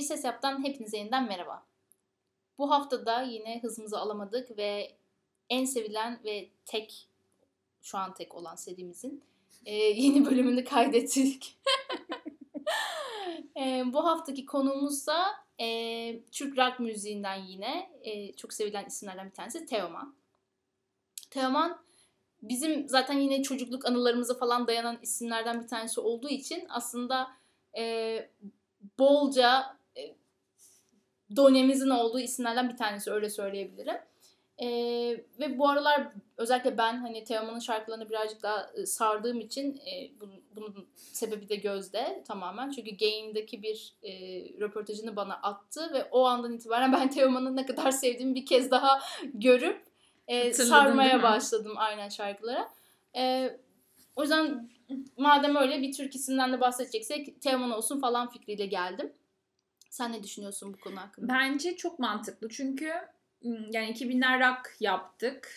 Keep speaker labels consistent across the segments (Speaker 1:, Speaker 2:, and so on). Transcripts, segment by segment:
Speaker 1: Bir Ses Yap'tan hepinize yeniden merhaba. Bu hafta da yine hızımızı alamadık ve en sevilen ve tek, şu an tek olan serimizin e, yeni bölümünü kaydettik. e, bu haftaki konuğumuzsa e, Türk rock müziğinden yine e, çok sevilen isimlerden bir tanesi Teoman. Teoman bizim zaten yine çocukluk anılarımıza falan dayanan isimlerden bir tanesi olduğu için aslında e, bolca donemizin olduğu isimlerden bir tanesi öyle söyleyebilirim. E, ve bu aralar özellikle ben hani Teoman'ın şarkılarını birazcık daha e, sardığım için e, bunun, bunun sebebi de Gözde tamamen. Çünkü Game'deki bir e, röportajını bana attı ve o andan itibaren ben Teoman'ı ne kadar sevdiğimi bir kez daha görüp e, sarmaya başladım aynen şarkılara. E, o yüzden madem öyle bir Türk isimden de bahsedeceksek Teoman olsun falan fikriyle geldim. Sen ne düşünüyorsun bu konu hakkında?
Speaker 2: Bence çok mantıklı çünkü yani 2000'ler rock yaptık.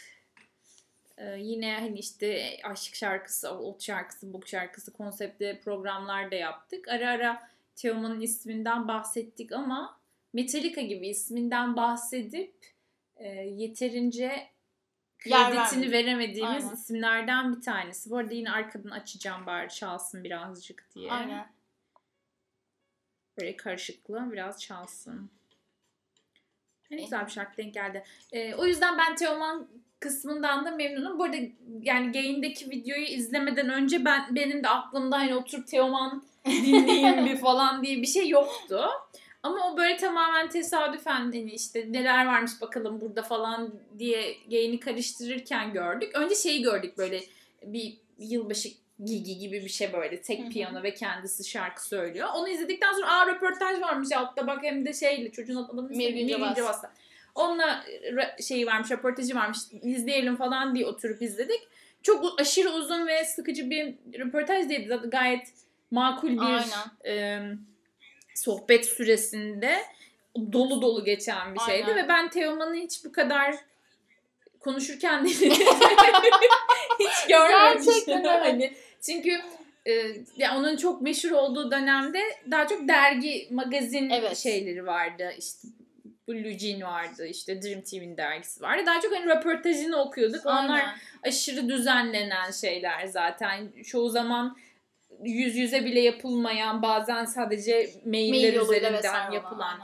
Speaker 2: Ee, yine hani işte aşk şarkısı, old şarkısı, book şarkısı konseptli programlar da yaptık. Ara ara Teoman'ın isminden bahsettik ama Metallica gibi isminden bahsedip e, yeterince kreditini veremediğimiz Aynen. isimlerden bir tanesi. Bu arada yine arkadan açacağım bari çalsın birazcık diye. Aynen. Böyle karışıklı biraz çalsın. Ne güzel bir şarkı denk geldi. Ee, o yüzden ben Teoman kısmından da memnunum. Bu arada yani Gain'deki videoyu izlemeden önce ben benim de aklımda hani oturup Teoman dinleyeyim bir falan diye bir şey yoktu. Ama o böyle tamamen tesadüfen hani işte neler varmış bakalım burada falan diye Gain'i karıştırırken gördük. Önce şeyi gördük böyle bir yılbaşı Gigi gibi bir şey böyle tek piyano ve kendisi şarkı söylüyor. Onu izledikten sonra aa röportaj varmış altta bak hem de şeyle çocuğun adını Mirgin Cevaz. Onunla şeyi varmış röportajı varmış izleyelim falan diye oturup izledik. Çok aşırı uzun ve sıkıcı bir röportaj değildi. Gayet makul bir e, sohbet süresinde dolu dolu geçen bir şeydi Aynen. ve ben Teoman'ı hiç bu kadar konuşurken hiç görmemiştim. Gerçekten hani çünkü e, ya onun çok meşhur olduğu dönemde daha çok dergi, magazin evet. şeyleri vardı. İşte Blue Jean vardı, işte Dream Team'in dergisi vardı. Daha çok hani röportajını okuyorduk. Aynen. Onlar aşırı düzenlenen şeyler zaten. Çoğu zaman yüz yüze bile yapılmayan, bazen sadece mailler Mail üzerinden yapılan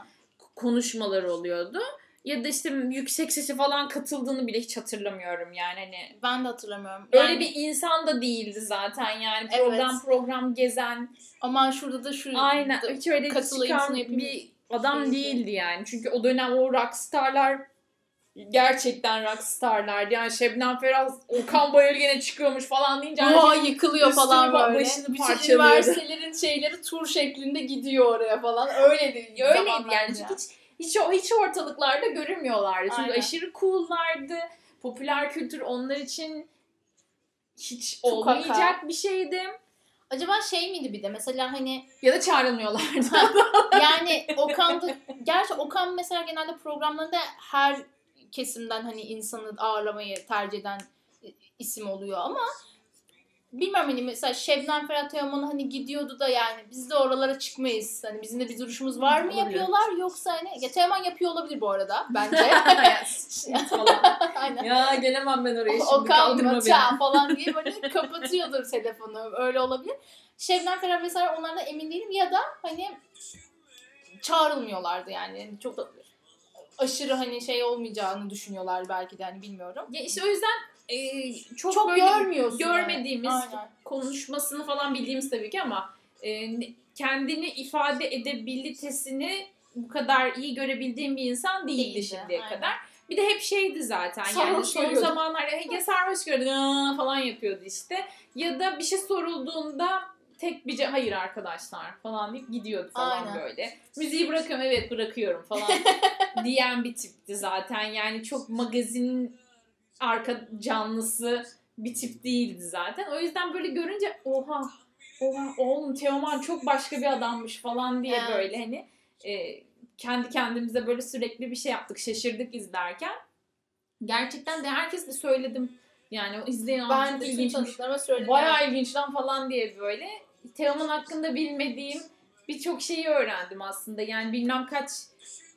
Speaker 2: konuşmalar oluyordu. Ya da işte yüksek sesi falan katıldığını bile hiç hatırlamıyorum yani hani.
Speaker 1: Ben de hatırlamıyorum.
Speaker 2: Yani... Öyle bir insan da değildi zaten yani program evet. program gezen.
Speaker 1: Ama şurada da şu
Speaker 2: Aynen hiç öyle çıkan bir adam şeydi. değildi yani. Çünkü o dönem o rockstarlar gerçekten rockstarlardı. Yani Şebnem Ferah, Okan Bayülgen'e çıkıyormuş falan deyince
Speaker 1: Oha yıkılıyor falan böyle. Başını Bütün üniversitelerin şeyleri tur şeklinde gidiyor oraya falan. Öyleydi.
Speaker 2: Öyleydi yani. Hiç hiç hiç ortalıklarda görünmüyorlardı. Çünkü Aynen. aşırı cool'lardı. Popüler kültür onlar için hiç Çok olmayacak haka. bir şeydi.
Speaker 1: Acaba şey miydi bir de mesela hani
Speaker 2: ya da çağrılmıyorlardı.
Speaker 1: yani Okan da gerçi Okan mesela genelde programlarında her kesimden hani insanı ağırlamayı tercih eden isim oluyor ama bilmem hani mesela Şebnem Ferhat Teoman hani gidiyordu da yani biz de oralara çıkmayız. Hani bizim de bir duruşumuz var mı yapıyorlar yoksa hani ya Teoman yapıyor olabilir bu arada bence.
Speaker 2: Aynen. Ya gelemem ben oraya şimdi
Speaker 1: o kaldırma beni. falan diye böyle kapatıyordur telefonu. Öyle olabilir. Şebnem Ferhat vesaire onlardan emin değilim ya da hani çağrılmıyorlardı yani. Çok da aşırı hani şey olmayacağını düşünüyorlar belki de hani bilmiyorum.
Speaker 2: Ya işte o yüzden e, çok, çok böyle görmüyorsun görmediğimiz yani. konuşmasını falan bildiğimiz tabii ki ama e, kendini ifade edebilitesini bu kadar iyi görebildiğim bir insan değildi, değildi şimdiye aynen. kadar. Bir de hep şeydi zaten sarhoş yani son zamanlarda ya sarhoş gördük falan yapıyordu işte. Ya da bir şey sorulduğunda tek bir hayır arkadaşlar falan deyip gidiyordu falan Aynen. böyle. Müziği bırakıyorum evet bırakıyorum falan diyen bir tipti zaten. Yani çok magazin arka canlısı bir tip değildi zaten. O yüzden böyle görünce oha oha oğlum Teoman çok başka bir adammış falan diye evet. böyle hani e, kendi kendimize böyle sürekli bir şey yaptık. Şaşırdık izlerken. Gerçekten de herkes de söyledim. Yani o izleyen
Speaker 1: ben ilginç söyledim.
Speaker 2: Bayağı ilginç lan falan diye böyle. Teoman hakkında bilmediğim birçok şeyi öğrendim aslında. Yani bilmem kaç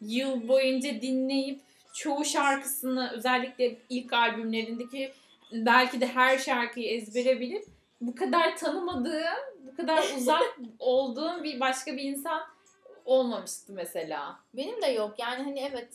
Speaker 2: yıl boyunca dinleyip çoğu şarkısını özellikle ilk albümlerindeki belki de her şarkıyı ezbere bilip bu kadar tanımadığım, bu kadar uzak olduğum bir başka bir insan olmamıştı mesela.
Speaker 1: Benim de yok. Yani hani evet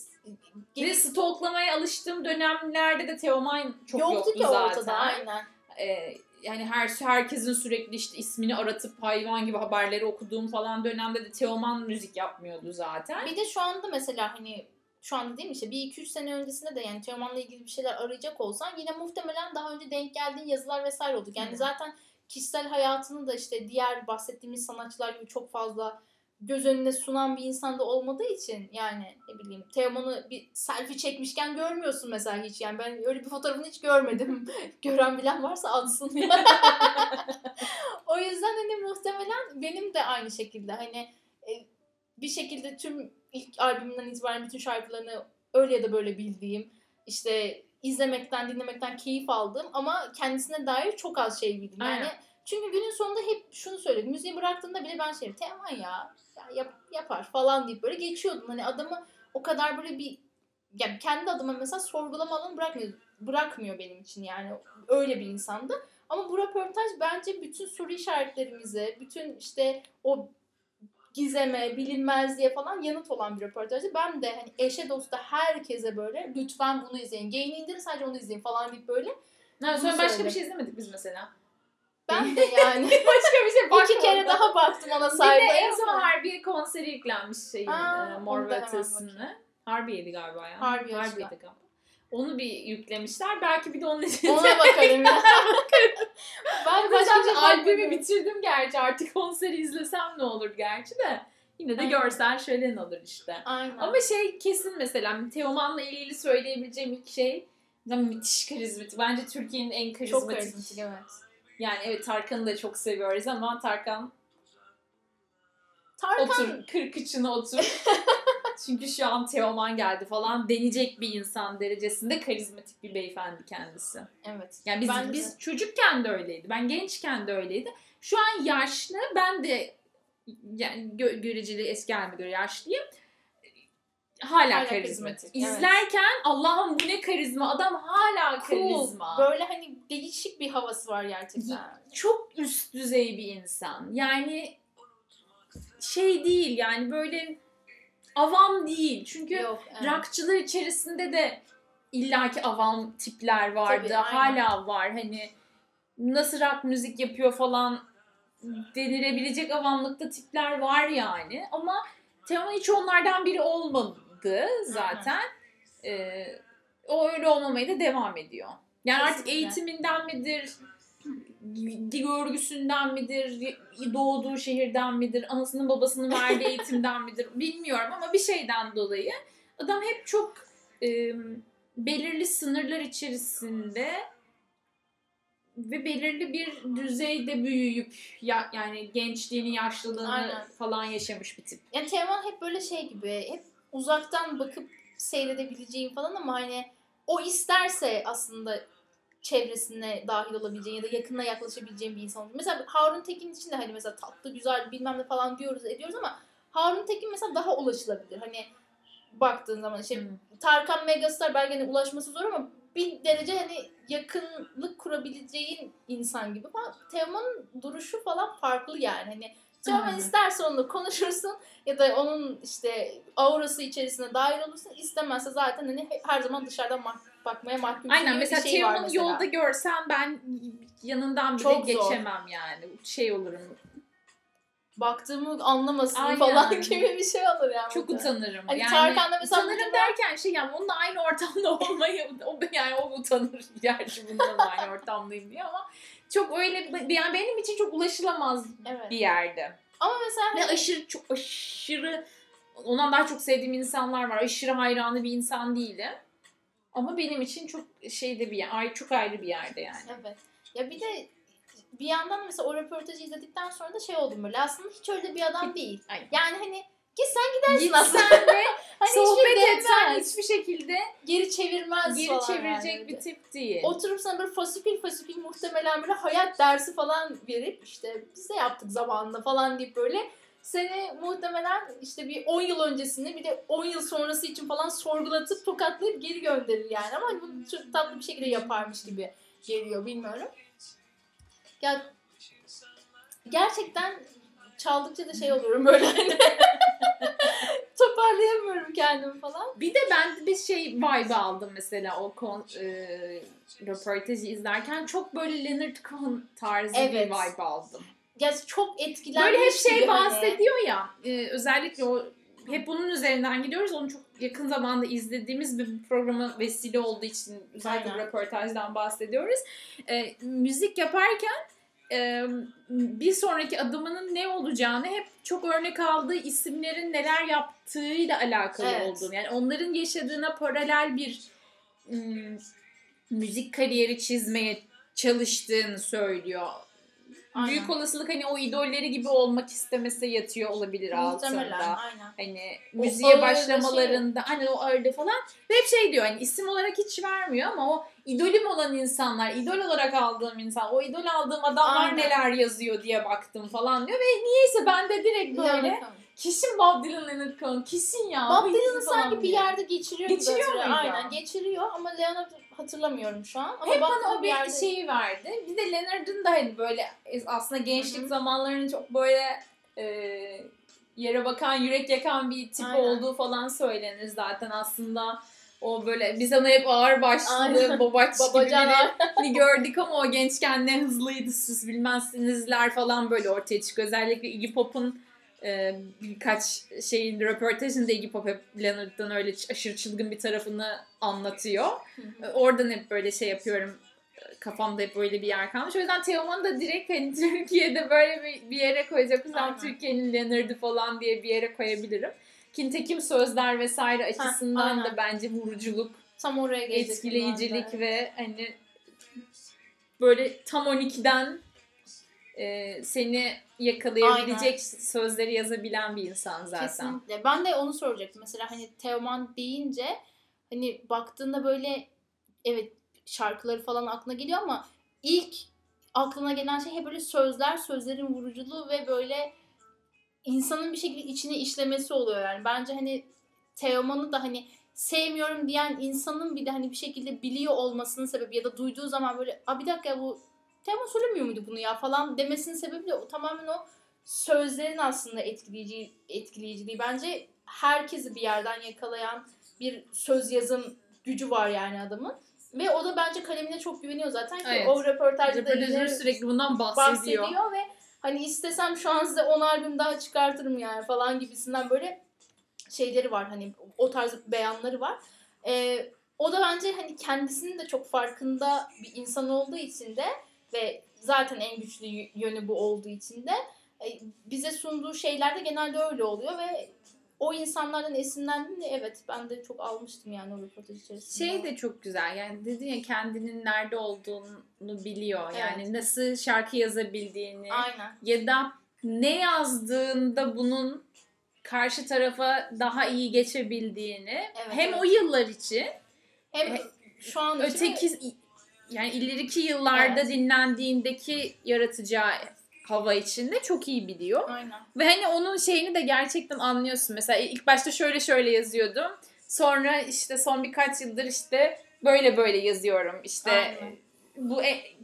Speaker 2: Ve stalklamaya alıştığım dönemlerde de Teoman çok
Speaker 1: yoktu
Speaker 2: yoktu
Speaker 1: ki
Speaker 2: zaten.
Speaker 1: ortada aynen.
Speaker 2: Ee, yani her herkesin sürekli işte ismini aratıp hayvan gibi haberleri okuduğum falan dönemde de Teoman müzik yapmıyordu zaten.
Speaker 1: Bir de şu anda mesela hani şu anda değil mi işte bir iki üç sene öncesinde de yani Teoman'la ilgili bir şeyler arayacak olsan yine muhtemelen daha önce denk geldiğin yazılar vesaire oldu. Yani
Speaker 2: Hı.
Speaker 1: zaten kişisel hayatını da işte diğer bahsettiğimiz sanatçılar gibi çok fazla göz önüne sunan bir insan da olmadığı için yani ne bileyim Teoman'ı bir selfie çekmişken görmüyorsun mesela hiç yani ben öyle bir fotoğrafını hiç görmedim. Gören bilen varsa atsın ya. o yüzden hani muhtemelen benim de aynı şekilde hani e, bir şekilde tüm ilk albümünden itibaren bütün şarkılarını öyle ya da böyle bildiğim işte izlemekten dinlemekten keyif aldığım ama kendisine dair çok az şey bildim. Yani
Speaker 2: Aynen.
Speaker 1: çünkü günün sonunda hep şunu söyledim. Müziği bıraktığında bile ben şey Teoman ya, ya yap- yapar falan deyip böyle geçiyordum. Hani adamı o kadar böyle bir yani kendi adıma mesela sorgulama alanı bırakmıyor, bırakmıyor benim için yani öyle bir insandı. Ama bu röportaj bence bütün soru işaretlerimize, bütün işte o gizeme, bilinmezliğe falan yanıt olan bir röportajdı. Ben de hani eşe dosta herkese böyle lütfen bunu izleyin. Gain'i indirin sadece onu izleyin falan deyip böyle.
Speaker 2: Ha, sonra başka bir şey izlemedik biz mesela.
Speaker 1: Ben de yani
Speaker 2: başka bir şey
Speaker 1: iki kere
Speaker 2: bakmadım.
Speaker 1: daha baktım ona
Speaker 2: Bir de
Speaker 1: sayfaya.
Speaker 2: en son Harbiye konseri yüklenmiş şeyin
Speaker 1: Aa,
Speaker 2: e, Mor ve Ötesi'ni. Harbiye'di galiba ya.
Speaker 1: Harbiye
Speaker 2: Harbiye'di
Speaker 1: işte.
Speaker 2: galiba. Onu bir yüklemişler. Belki bir de onun için.
Speaker 1: Ona bakarım ya. ben başka
Speaker 2: albümü bitirdim gerçi artık konseri izlesem ne olur gerçi de. Yine de
Speaker 1: Aynen.
Speaker 2: görsel şölen olur işte.
Speaker 1: Aynen.
Speaker 2: Ama şey kesin mesela Teoman'la ilgili söyleyebileceğim ilk şey müthiş karizmatik. Bence Türkiye'nin en
Speaker 1: çok
Speaker 2: karizmatik.
Speaker 1: karizmatik evet.
Speaker 2: Yani evet Tarkan'ı da çok seviyoruz ama Tarkan
Speaker 1: Tarkan
Speaker 2: otur kır kıçına otur. Çünkü şu an Teoman geldi falan denecek bir insan derecesinde karizmatik bir beyefendi kendisi.
Speaker 1: evet.
Speaker 2: Yani biz
Speaker 1: de.
Speaker 2: biz çocukken de öyleydi. Ben gençken de öyleydi. Şu an yaşlı. Ben de yani gö- göreceli eski halime göre yaşlıyım. Hala,
Speaker 1: Hala
Speaker 2: karizmatik.
Speaker 1: karizmatik, evet.
Speaker 2: İzlerken Allah'ım bu ne karizma. Adam hala
Speaker 1: Cool.
Speaker 2: karizma.
Speaker 1: Böyle hani değişik bir havası var gerçekten.
Speaker 2: Çok üst düzey bir insan. Yani şey değil yani böyle avam değil. Çünkü
Speaker 1: Yok. evet.
Speaker 2: rockçılar içerisinde de illaki avam tipler vardı.
Speaker 1: Tabii, aynen.
Speaker 2: Hala var. Hani nasıl rock müzik yapıyor falan denilebilecek avamlıkta tipler var yani. Ama Teoman hiç onlardan biri olmadı zaten. Ee, o öyle olmamaya da devam ediyor. Yani artık
Speaker 1: Kesinlikle.
Speaker 2: eğitiminden midir, görgüsünden midir, doğduğu şehirden midir, anasının babasının verdiği eğitimden midir bilmiyorum ama bir şeyden dolayı adam hep çok e, belirli sınırlar içerisinde ve belirli bir düzeyde büyüyüp ya, yani gençliğini, yaşlılığını
Speaker 1: Aynen.
Speaker 2: falan yaşamış bir tip.
Speaker 1: Yani Teoman hep böyle şey gibi hep uzaktan bakıp seyredebileceğin falan ama hani o isterse aslında çevresine dahil olabileceğin ya da yakınına yaklaşabileceğin bir insan. Mesela Harun Tekin için de hani mesela tatlı, güzel bilmem ne falan diyoruz ediyoruz ama Harun Tekin mesela daha ulaşılabilir. Hani baktığın zaman işte
Speaker 2: Hmm.
Speaker 1: Tarkan Megastar belki hani ulaşması zor ama bir derece hani yakınlık kurabileceğin insan gibi falan. Teoman'ın duruşu falan farklı yani. Hani Teoman
Speaker 2: Aynen.
Speaker 1: isterse onunla konuşursun ya da onun işte aurası içerisine dahil olursun. İstemezse zaten hani her zaman dışarıdan mah- bakmaya mahkum
Speaker 2: Aynen mesela
Speaker 1: şey
Speaker 2: Teoman'ı
Speaker 1: mesela.
Speaker 2: yolda görsem ben yanından bile
Speaker 1: Çok zor.
Speaker 2: geçemem yani. Şey olurum.
Speaker 1: Baktığımı anlamasın
Speaker 2: Aynen.
Speaker 1: falan gibi bir şey olur yani.
Speaker 2: Çok
Speaker 1: muhtemelen.
Speaker 2: utanırım.
Speaker 1: Hani
Speaker 2: yani
Speaker 1: Tarkan'da mesela
Speaker 2: utanırım
Speaker 1: muhtemelen-
Speaker 2: derken şey yani onunla aynı ortamda olmayı o yani o utanır gerçi bundan aynı ortamdayım diye ama çok öyle yani benim için çok ulaşılamaz
Speaker 1: Evet.
Speaker 2: bir yerde.
Speaker 1: Ama mesela
Speaker 2: Ve
Speaker 1: hani
Speaker 2: aşırı çok aşırı ondan daha çok sevdiğim insanlar var. Aşırı hayranı bir insan değilim. Ama benim için çok şeyde bir yer, ay- çok ayrı bir yerde yani.
Speaker 1: Evet. Ya bir de bir yandan mesela o röportajı izledikten sonra da şey oldum böyle aslında hiç öyle bir adam değil. Yani hani gitsen gidersin aslında.
Speaker 2: Gitsen ve
Speaker 1: Hani
Speaker 2: sohbet etsen hiçbir şekilde
Speaker 1: Geri çevirmez
Speaker 2: geri
Speaker 1: falan
Speaker 2: çevirecek
Speaker 1: yani.
Speaker 2: bir tip değil.
Speaker 1: Oturup sana böyle fasikül fasikül muhtemelen böyle hayat dersi falan verip işte biz de yaptık zamanında falan deyip böyle seni muhtemelen işte bir 10 yıl öncesini bir de 10 yıl sonrası için falan sorgulatıp tokatlayıp geri gönderir yani. Ama bunu çok tatlı bir şekilde yaparmış gibi geliyor bilmiyorum. Ya gerçekten çaldıkça da şey oluyorum böyle hani toparlayamıyorum kendimi falan.
Speaker 2: Bir de ben bir şey vibe aldım mesela o kon, e, röportajı izlerken. Çok böyle Leonard Cohen tarzı bir
Speaker 1: Evet.
Speaker 2: vibe aldım.
Speaker 1: Ya çok etkilenmiş
Speaker 2: Böyle hep şey
Speaker 1: hani.
Speaker 2: bahsediyor ya. e, özellikle o hep bunun üzerinden gidiyoruz. Onu çok yakın zamanda izlediğimiz bir programa vesile olduğu için özellikle
Speaker 1: Aynen.
Speaker 2: röportajdan bahsediyoruz. E, müzik yaparken e, bir sonraki adımının ne olacağını hep çok örnek aldığı isimlerin neler yaptığıyla alakalı
Speaker 1: Evet.
Speaker 2: olduğunu. Yani onların yaşadığına paralel bir ım, müzik kariyeri çizmeye çalıştığını söylüyor.
Speaker 1: Aynen.
Speaker 2: Büyük olasılık hani o idolleri gibi olmak istemesi yatıyor olabilir
Speaker 1: Muhtemelen
Speaker 2: altında.
Speaker 1: aynen.
Speaker 2: Hani
Speaker 1: O
Speaker 2: müziğe başlamalarında hani o ağırlığı falan ve hep şey diyor hani isim olarak hiç vermiyor ama o idolüm olan insanlar, idol olarak aldığım insan, o idol aldığım adamlar
Speaker 1: Aynen.
Speaker 2: neler yazıyor diye baktım falan diyor ve niyeyse ben de direkt böyle
Speaker 1: Cohen.
Speaker 2: kesin Bob Dylan Leonard Cohen kesin ya.
Speaker 1: Bob
Speaker 2: falan
Speaker 1: sanki bir yerde geçiriyor
Speaker 2: Geçiriyor muydu?
Speaker 1: Aynen geçiriyor ama Leonard hatırlamıyorum şu an. Ama
Speaker 2: Hep bana o bir
Speaker 1: yerde-
Speaker 2: şeyi verdi. Bir de Leonard'ın da hani böyle aslında gençlik
Speaker 1: Hı hı.
Speaker 2: zamanlarının çok böyle e, yere bakan, yürek yakan bir tip
Speaker 1: Aynen.
Speaker 2: olduğu falan söylenir zaten aslında. O böyle biz ona hep ağır başlı, babaç gibi birini gördük ama o gençken ne hızlıydı siz bilmezsinizler falan böyle ortaya çıkıyor. Özellikle Iggy Pop'un e, birkaç şeyin röportajında Iggy Pop hep Leonard'dan öyle aşırı çılgın bir tarafını anlatıyor.
Speaker 1: Hı hı.
Speaker 2: E, Oradan hep böyle şey yapıyorum. Kafamda hep böyle bir yer kalmış. O yüzden Teoman'ı da direkt hani Türkiye'de böyle bir, bir yere koyacak
Speaker 1: Aynen.
Speaker 2: Türkiye'nin Leonard'ı falan diye bir yere koyabilirim. Kintekim sözler vesaire açısından
Speaker 1: aynen.
Speaker 2: da bence vuruculuk,
Speaker 1: Tam oraya
Speaker 2: etkileyicilik ve hani böyle tam 12'den e, seni yakalayabilecek sözleri yazabilen bir insan zaten.
Speaker 1: Kesinlikle. Ben de onu soracaktım. Mesela hani Teoman deyince hani baktığında böyle evet şarkıları falan aklına geliyor ama ilk aklına gelen şey hep böyle sözler, sözlerin vuruculuğu ve böyle insanın bir şekilde içine işlemesi oluyor yani. Bence hani Teoman'ı da hani sevmiyorum diyen insanın bir de hani bir şekilde biliyor olmasının sebebi ya da duyduğu zaman böyle a bir dakika bu Teoman söylemiyor muydu bunu ya falan demesinin sebebi de o, tamamen o sözlerin aslında etkileyici etkileyiciliği. Bence herkesi bir yerden yakalayan bir söz yazım gücü var yani adamın. Ve o da bence kalemine çok güveniyor zaten ki
Speaker 2: Evet.
Speaker 1: o röportajda da
Speaker 2: Röportajör
Speaker 1: yine
Speaker 2: sürekli bundan bahsediyor.
Speaker 1: bahsediyor ve hani istesem şu an size 10 albüm daha çıkartırım yani falan gibisinden böyle şeyleri var hani o tarz beyanları var. Ee, o da bence hani kendisinin de çok farkında bir insan olduğu için de ve zaten en güçlü yönü bu olduğu için de e, bize sunduğu şeyler de genelde öyle oluyor ve o insanlardan esinlendim de evet ben de çok almıştım yani o röportaj içerisinde.
Speaker 2: Şey de çok güzel yani dedin ya kendinin nerede olduğunu biliyor.
Speaker 1: Evet.
Speaker 2: Yani nasıl şarkı yazabildiğini
Speaker 1: Aynen.
Speaker 2: ya da ne yazdığında bunun karşı tarafa daha iyi geçebildiğini
Speaker 1: Evet,
Speaker 2: hem
Speaker 1: evet.
Speaker 2: o yıllar için
Speaker 1: Hem şu an için
Speaker 2: öteki yani ileriki yıllarda
Speaker 1: Evet.
Speaker 2: dinlendiğindeki yaratacağı hava içinde çok iyi biliyor.
Speaker 1: Aynen.
Speaker 2: Ve hani onun şeyini de gerçekten anlıyorsun. Mesela ilk başta şöyle şöyle yazıyordum. Sonra işte son birkaç yıldır işte böyle böyle yazıyorum. İşte
Speaker 1: Aynen.
Speaker 2: bu e-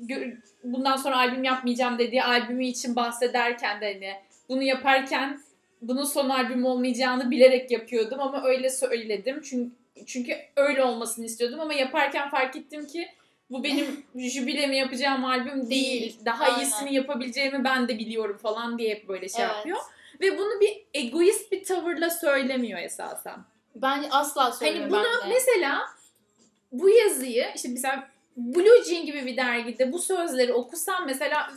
Speaker 2: bundan sonra albüm yapmayacağım dediği albümü için bahsederken de hani bunu yaparken bunun son albüm olmayacağını bilerek yapıyordum ama öyle söyledim. Çünkü çünkü öyle olmasını istiyordum ama yaparken fark ettim ki bu benim jübilemi yapacağım albüm değil.
Speaker 1: Değil.
Speaker 2: Daha
Speaker 1: Aynen.
Speaker 2: iyisini yapabileceğimi ben de biliyorum falan diye hep böyle şey
Speaker 1: Evet.
Speaker 2: yapıyor. Ve bunu bir egoist bir tavırla söylemiyor esasen.
Speaker 1: Ben asla
Speaker 2: Hani
Speaker 1: söylemiyorum
Speaker 2: bunu
Speaker 1: ben de.
Speaker 2: mesela bu yazıyı işte mesela Blue Jean gibi bir dergide bu sözleri okusam mesela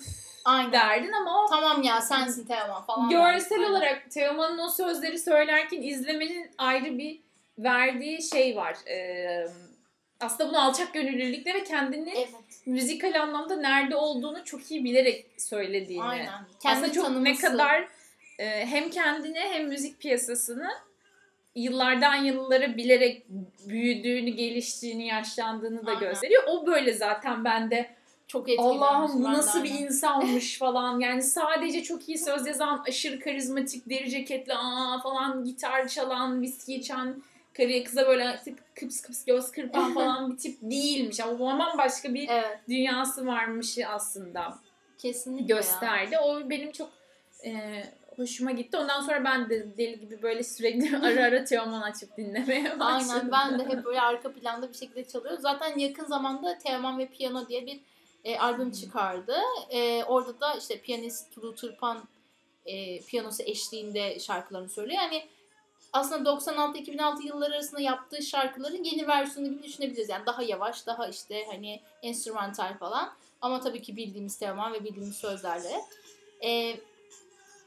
Speaker 1: Aynen.
Speaker 2: derdin ama o
Speaker 1: Tamam ya sensin Teoman falan.
Speaker 2: görsel
Speaker 1: Aynen.
Speaker 2: olarak Teoman'ın o sözleri söylerken izlemenin ayrı bir verdiği şey var. Ee, aslında bunu alçak gönüllülükle ve kendini
Speaker 1: Evet.
Speaker 2: müzikal anlamda nerede olduğunu çok iyi bilerek söylediğini.
Speaker 1: Aynen.
Speaker 2: Aslında
Speaker 1: Kendi
Speaker 2: çok
Speaker 1: tanıması.
Speaker 2: ne kadar e, hem kendini hem müzik piyasasını yıllardan yıllara bilerek büyüdüğünü, geliştiğini, yaşlandığını da
Speaker 1: Aynen.
Speaker 2: gösteriyor. O böyle zaten bende
Speaker 1: çok.
Speaker 2: Allah'ım bu nasıl bir insanmış falan. Yani sadece çok iyi söz yazan, aşırı karizmatik, deri ceketli aa falan gitar çalan, viski içen karıya kıza böyle tık kıps kıps göz kırpan falan bir tip değilmiş. Ama bambaşka bir
Speaker 1: Evet
Speaker 2: dünyası varmış aslında
Speaker 1: kesinlikle ya.
Speaker 2: gösterdi. O benim çok e, hoşuma gitti. Ondan sonra ben de deli gibi böyle sürekli ara ara Teoman açıp dinlemeye başladım.
Speaker 1: Aynen ben de hep böyle arka planda bir şekilde çalıyor. Zaten yakın zamanda Teoman ve Piyano diye bir e, albüm çıkardı. E, orada da işte piyanist Tulu Tırpan e, piyanosu eşliğinde şarkılarını söylüyor. Yani aslında 96-2006 yılları arasında yaptığı şarkıların yeni versiyonu gibi düşünebiliriz. Yani daha yavaş, daha işte hani enstrümantal falan. Ama tabii ki bildiğimiz Teoman ve bildiğimiz sözlerle. E,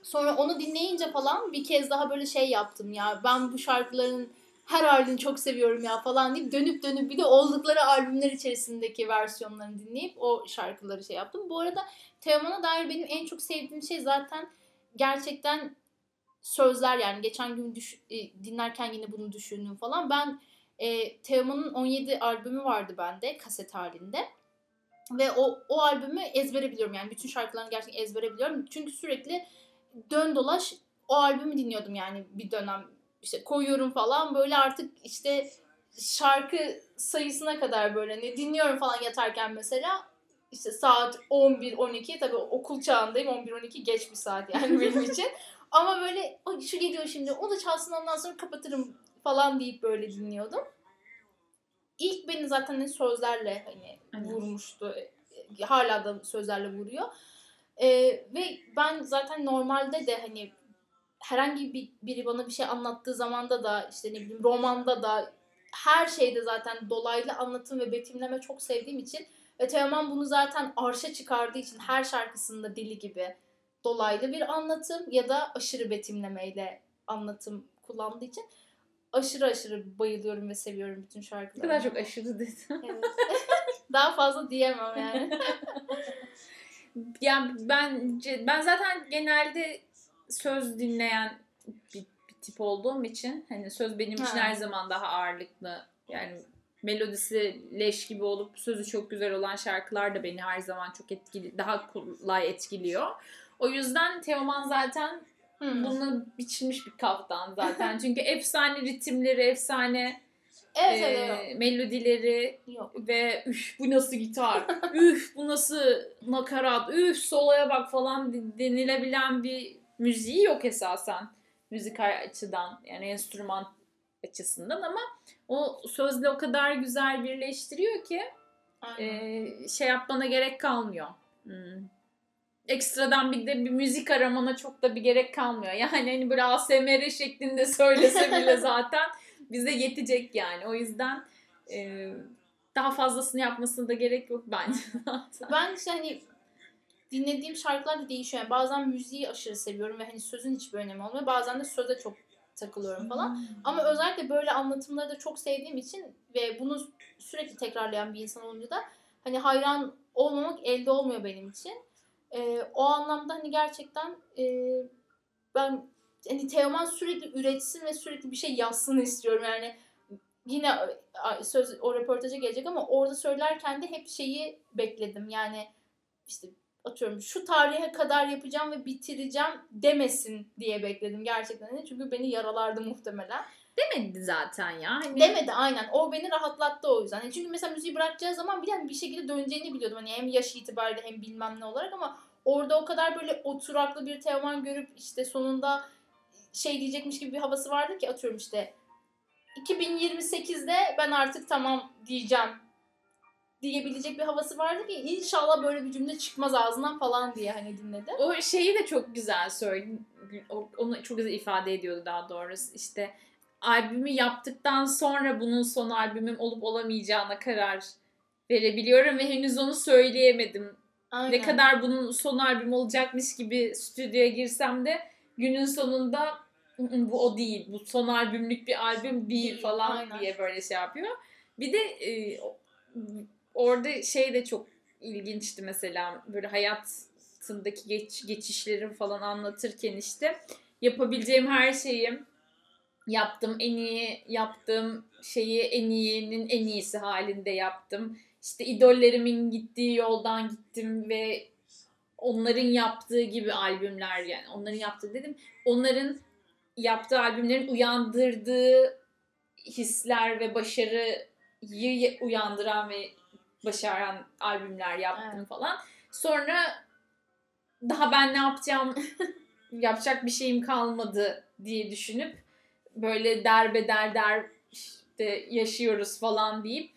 Speaker 1: sonra onu dinleyince falan bir kez daha böyle şey yaptım ya. Ben bu şarkıların her halini çok seviyorum ya falan deyip dönüp dönüp bir de oldukları albümler içerisindeki versiyonlarını dinleyip o şarkıları şey yaptım. Bu arada Teoman'a dair benim en çok sevdiğim şey zaten gerçekten sözler yani geçen gün düş- e, dinlerken yine bunu düşündüm falan. Ben e, Teoman'ın 17 albümü vardı bende kaset halinde. Ve o, o albümü ezbere biliyorum yani bütün şarkılarını gerçekten ezbere biliyorum. Çünkü sürekli dön dolaş o albümü dinliyordum yani bir dönem işte koyuyorum falan böyle artık işte şarkı sayısına kadar böyle ne dinliyorum falan yatarken mesela işte saat 11-12 tabii okul çağındayım 11-12 geç bir saat yani benim için. Ama böyle "Ay şu geliyor şimdi o da çalsın ondan sonra kapatırım falan deyip böyle dinliyordum. İlk beni zaten hani sözlerle hani
Speaker 2: Aynen.
Speaker 1: vurmuştu. E, Hala da sözlerle vuruyor. Ee, ve ben zaten normalde de hani herhangi bir biri bana bir şey anlattığı zamanda da işte ne bileyim romanda da her şeyde zaten dolaylı anlatım ve betimleme çok sevdiğim için ve Teoman bunu zaten arşa çıkardığı için her şarkısında deli gibi dolaylı bir anlatım ya da aşırı betimlemeyle anlatım kullandığı için aşırı aşırı bayılıyorum ve seviyorum bütün
Speaker 2: Ne
Speaker 1: şarkılarını.
Speaker 2: kadar çok aşırı dedin.
Speaker 1: Evet. Daha fazla diyemem yani.
Speaker 2: yani bence ben zaten genelde söz dinleyen bir, bir tip olduğum için hani söz benim için
Speaker 1: Ha.
Speaker 2: her zaman daha ağırlıklı. Yani melodisi leş gibi olup sözü çok güzel olan şarkılar da beni her zaman çok etkili, daha kolay etkiliyor. O yüzden Teoman zaten
Speaker 1: Hmm.
Speaker 2: bunu biçilmiş bir kaftan zaten. Çünkü efsane ritimleri, efsane
Speaker 1: Evet
Speaker 2: e,
Speaker 1: evet.
Speaker 2: melodileri
Speaker 1: Yok.
Speaker 2: ve üf bu nasıl gitar, üf bu nasıl nakarat, üf soloya bak falan de- denilebilen bir müziği yok esasen müzikal açıdan yani enstrüman açısından ama o sözle o kadar güzel birleştiriyor ki
Speaker 1: Aynen.
Speaker 2: e, şey yapmana gerek kalmıyor. Hmm. Ekstradan bir de bir müzik aramana çok da bir gerek kalmıyor. Yani hani böyle ASMR şeklinde söylese bile zaten bize yetecek yani. O yüzden e, daha fazlasını yapmasına da gerek yok bence zaten.
Speaker 1: Ben işte hani dinlediğim şarkılar da değişiyor. Yani bazen müziği aşırı seviyorum ve hani sözün hiçbir önemi olmuyor. Bazen de söze çok takılıyorum falan. Ama özellikle böyle anlatımları da çok sevdiğim için ve bunu sürekli tekrarlayan bir insan olunca da hani hayran olmamak elde olmuyor benim için. Ee, o anlamda hani gerçekten e, ben hani Teoman sürekli üretsin ve sürekli bir şey yazsın istiyorum. Yani yine söz o röportaja gelecek ama orada söylerken de hep şeyi bekledim. Yani işte atıyorum şu tarihe kadar yapacağım ve bitireceğim demesin diye bekledim gerçekten. Çünkü beni yaralardı muhtemelen.
Speaker 2: Demedi zaten ya. Hani
Speaker 1: Demedi aynen. O beni rahatlattı o yüzden. Yani çünkü mesela müziği bırakacağı zaman bile hani bir şekilde döneceğini biliyordum. Hani hem yaş itibariyle hem bilmem ne olarak ama orada o kadar böyle oturaklı bir Teoman görüp işte sonunda şey diyecekmiş gibi bir havası vardı ki atıyorum işte 2028'de ben artık tamam diyeceğim diyebilecek bir havası vardı ki inşallah böyle bir cümle çıkmaz ağzından falan diye hani dinledim.
Speaker 2: O şeyi de çok güzel söyledi. Onu çok güzel ifade ediyordu daha doğrusu. İşte albümü yaptıktan sonra bunun son albümüm olup olamayacağına karar verebiliyorum ve henüz onu söyleyemedim.
Speaker 1: Aynen.
Speaker 2: Ne kadar bunun son albüm olacakmış gibi stüdyoya girsem de günün sonunda "Hı hı, bu o değil. Bu son albümlük bir albüm değil,
Speaker 1: Değil,
Speaker 2: falan
Speaker 1: aynen.
Speaker 2: diye böyle şey yapıyor. Bir de e, orada şey de çok ilginçti mesela böyle hayatındaki geç, geçişlerin falan anlatırken işte yapabileceğim her şeyi yaptım en iyi yaptığım şeyi en iyinin en iyisi halinde yaptım. işte idollerimin gittiği yoldan gittim ve onların yaptığı gibi albümler yani onların yaptığı dedim onların yaptığı albümlerin uyandırdığı hisler ve başarıyı uyandıran ve başaran albümler yaptım
Speaker 1: Evet.
Speaker 2: falan. Sonra daha ben ne yapacağım yapacak bir şeyim kalmadı diye düşünüp böyle derbeder der işte yaşıyoruz falan deyip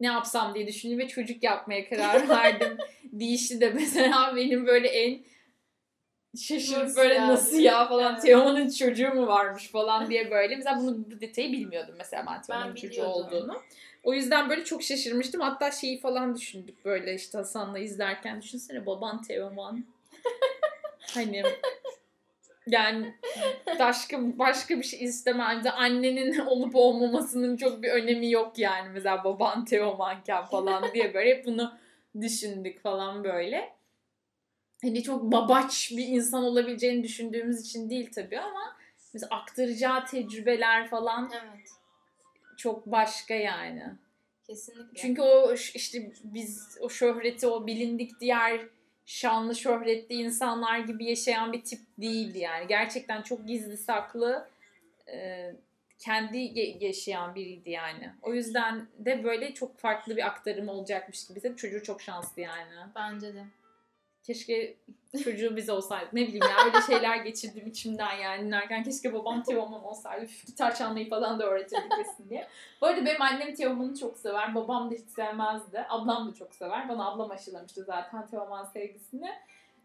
Speaker 2: ne yapsam diye düşündüm ve çocuk yapmaya karar verdim. Dişi de mesela benim böyle en şaşırıp
Speaker 1: Nasıl
Speaker 2: böyle
Speaker 1: ya?
Speaker 2: nasıl ya falan
Speaker 1: Evet.
Speaker 2: Teoman'ın çocuğu mu varmış falan diye böyle. Mesela bunu bu detayı bilmiyordum mesela ben Teoman'ın çocuğu olduğunu. O yüzden böyle çok şaşırmıştım. Hatta şeyi falan düşündük böyle işte Hasan'la izlerken. Düşünsene baban Teoman. hani yani başka başka bir şey istemem. Annenin olup olmamasının çok bir önemi yok yani. Mesela baban Teomanken falan diye böyle hep bunu düşündük falan böyle. Hani çok babaç bir insan olabileceğini düşündüğümüz için değil tabii ama mesela aktaracağı tecrübeler falan
Speaker 1: Evet.
Speaker 2: çok başka yani.
Speaker 1: Kesinlikle.
Speaker 2: Çünkü o işte biz o şöhreti, o bilindik diğer şanlı şöhretli insanlar gibi yaşayan bir tip değildi yani. Gerçekten çok gizli saklı e, kendi yaşayan biriydi yani. O yüzden de böyle çok farklı bir aktarım olacakmış gibi. Çocuğu çok şanslı yani.
Speaker 1: Bence de.
Speaker 2: Keşke çocuğu biz olsaydı. Ne bileyim ya öyle şeyler geçirdim içimden yani dinlerken. Keşke babam Teoman olsaydı. Gitar çalmayı falan da öğretirdik kesin diye. Bu arada benim annem Teoman'ı çok sever. Babam da hiç sevmezdi. Ablam da çok sever. Bana ablam aşılamıştı zaten Teoman sevgisini.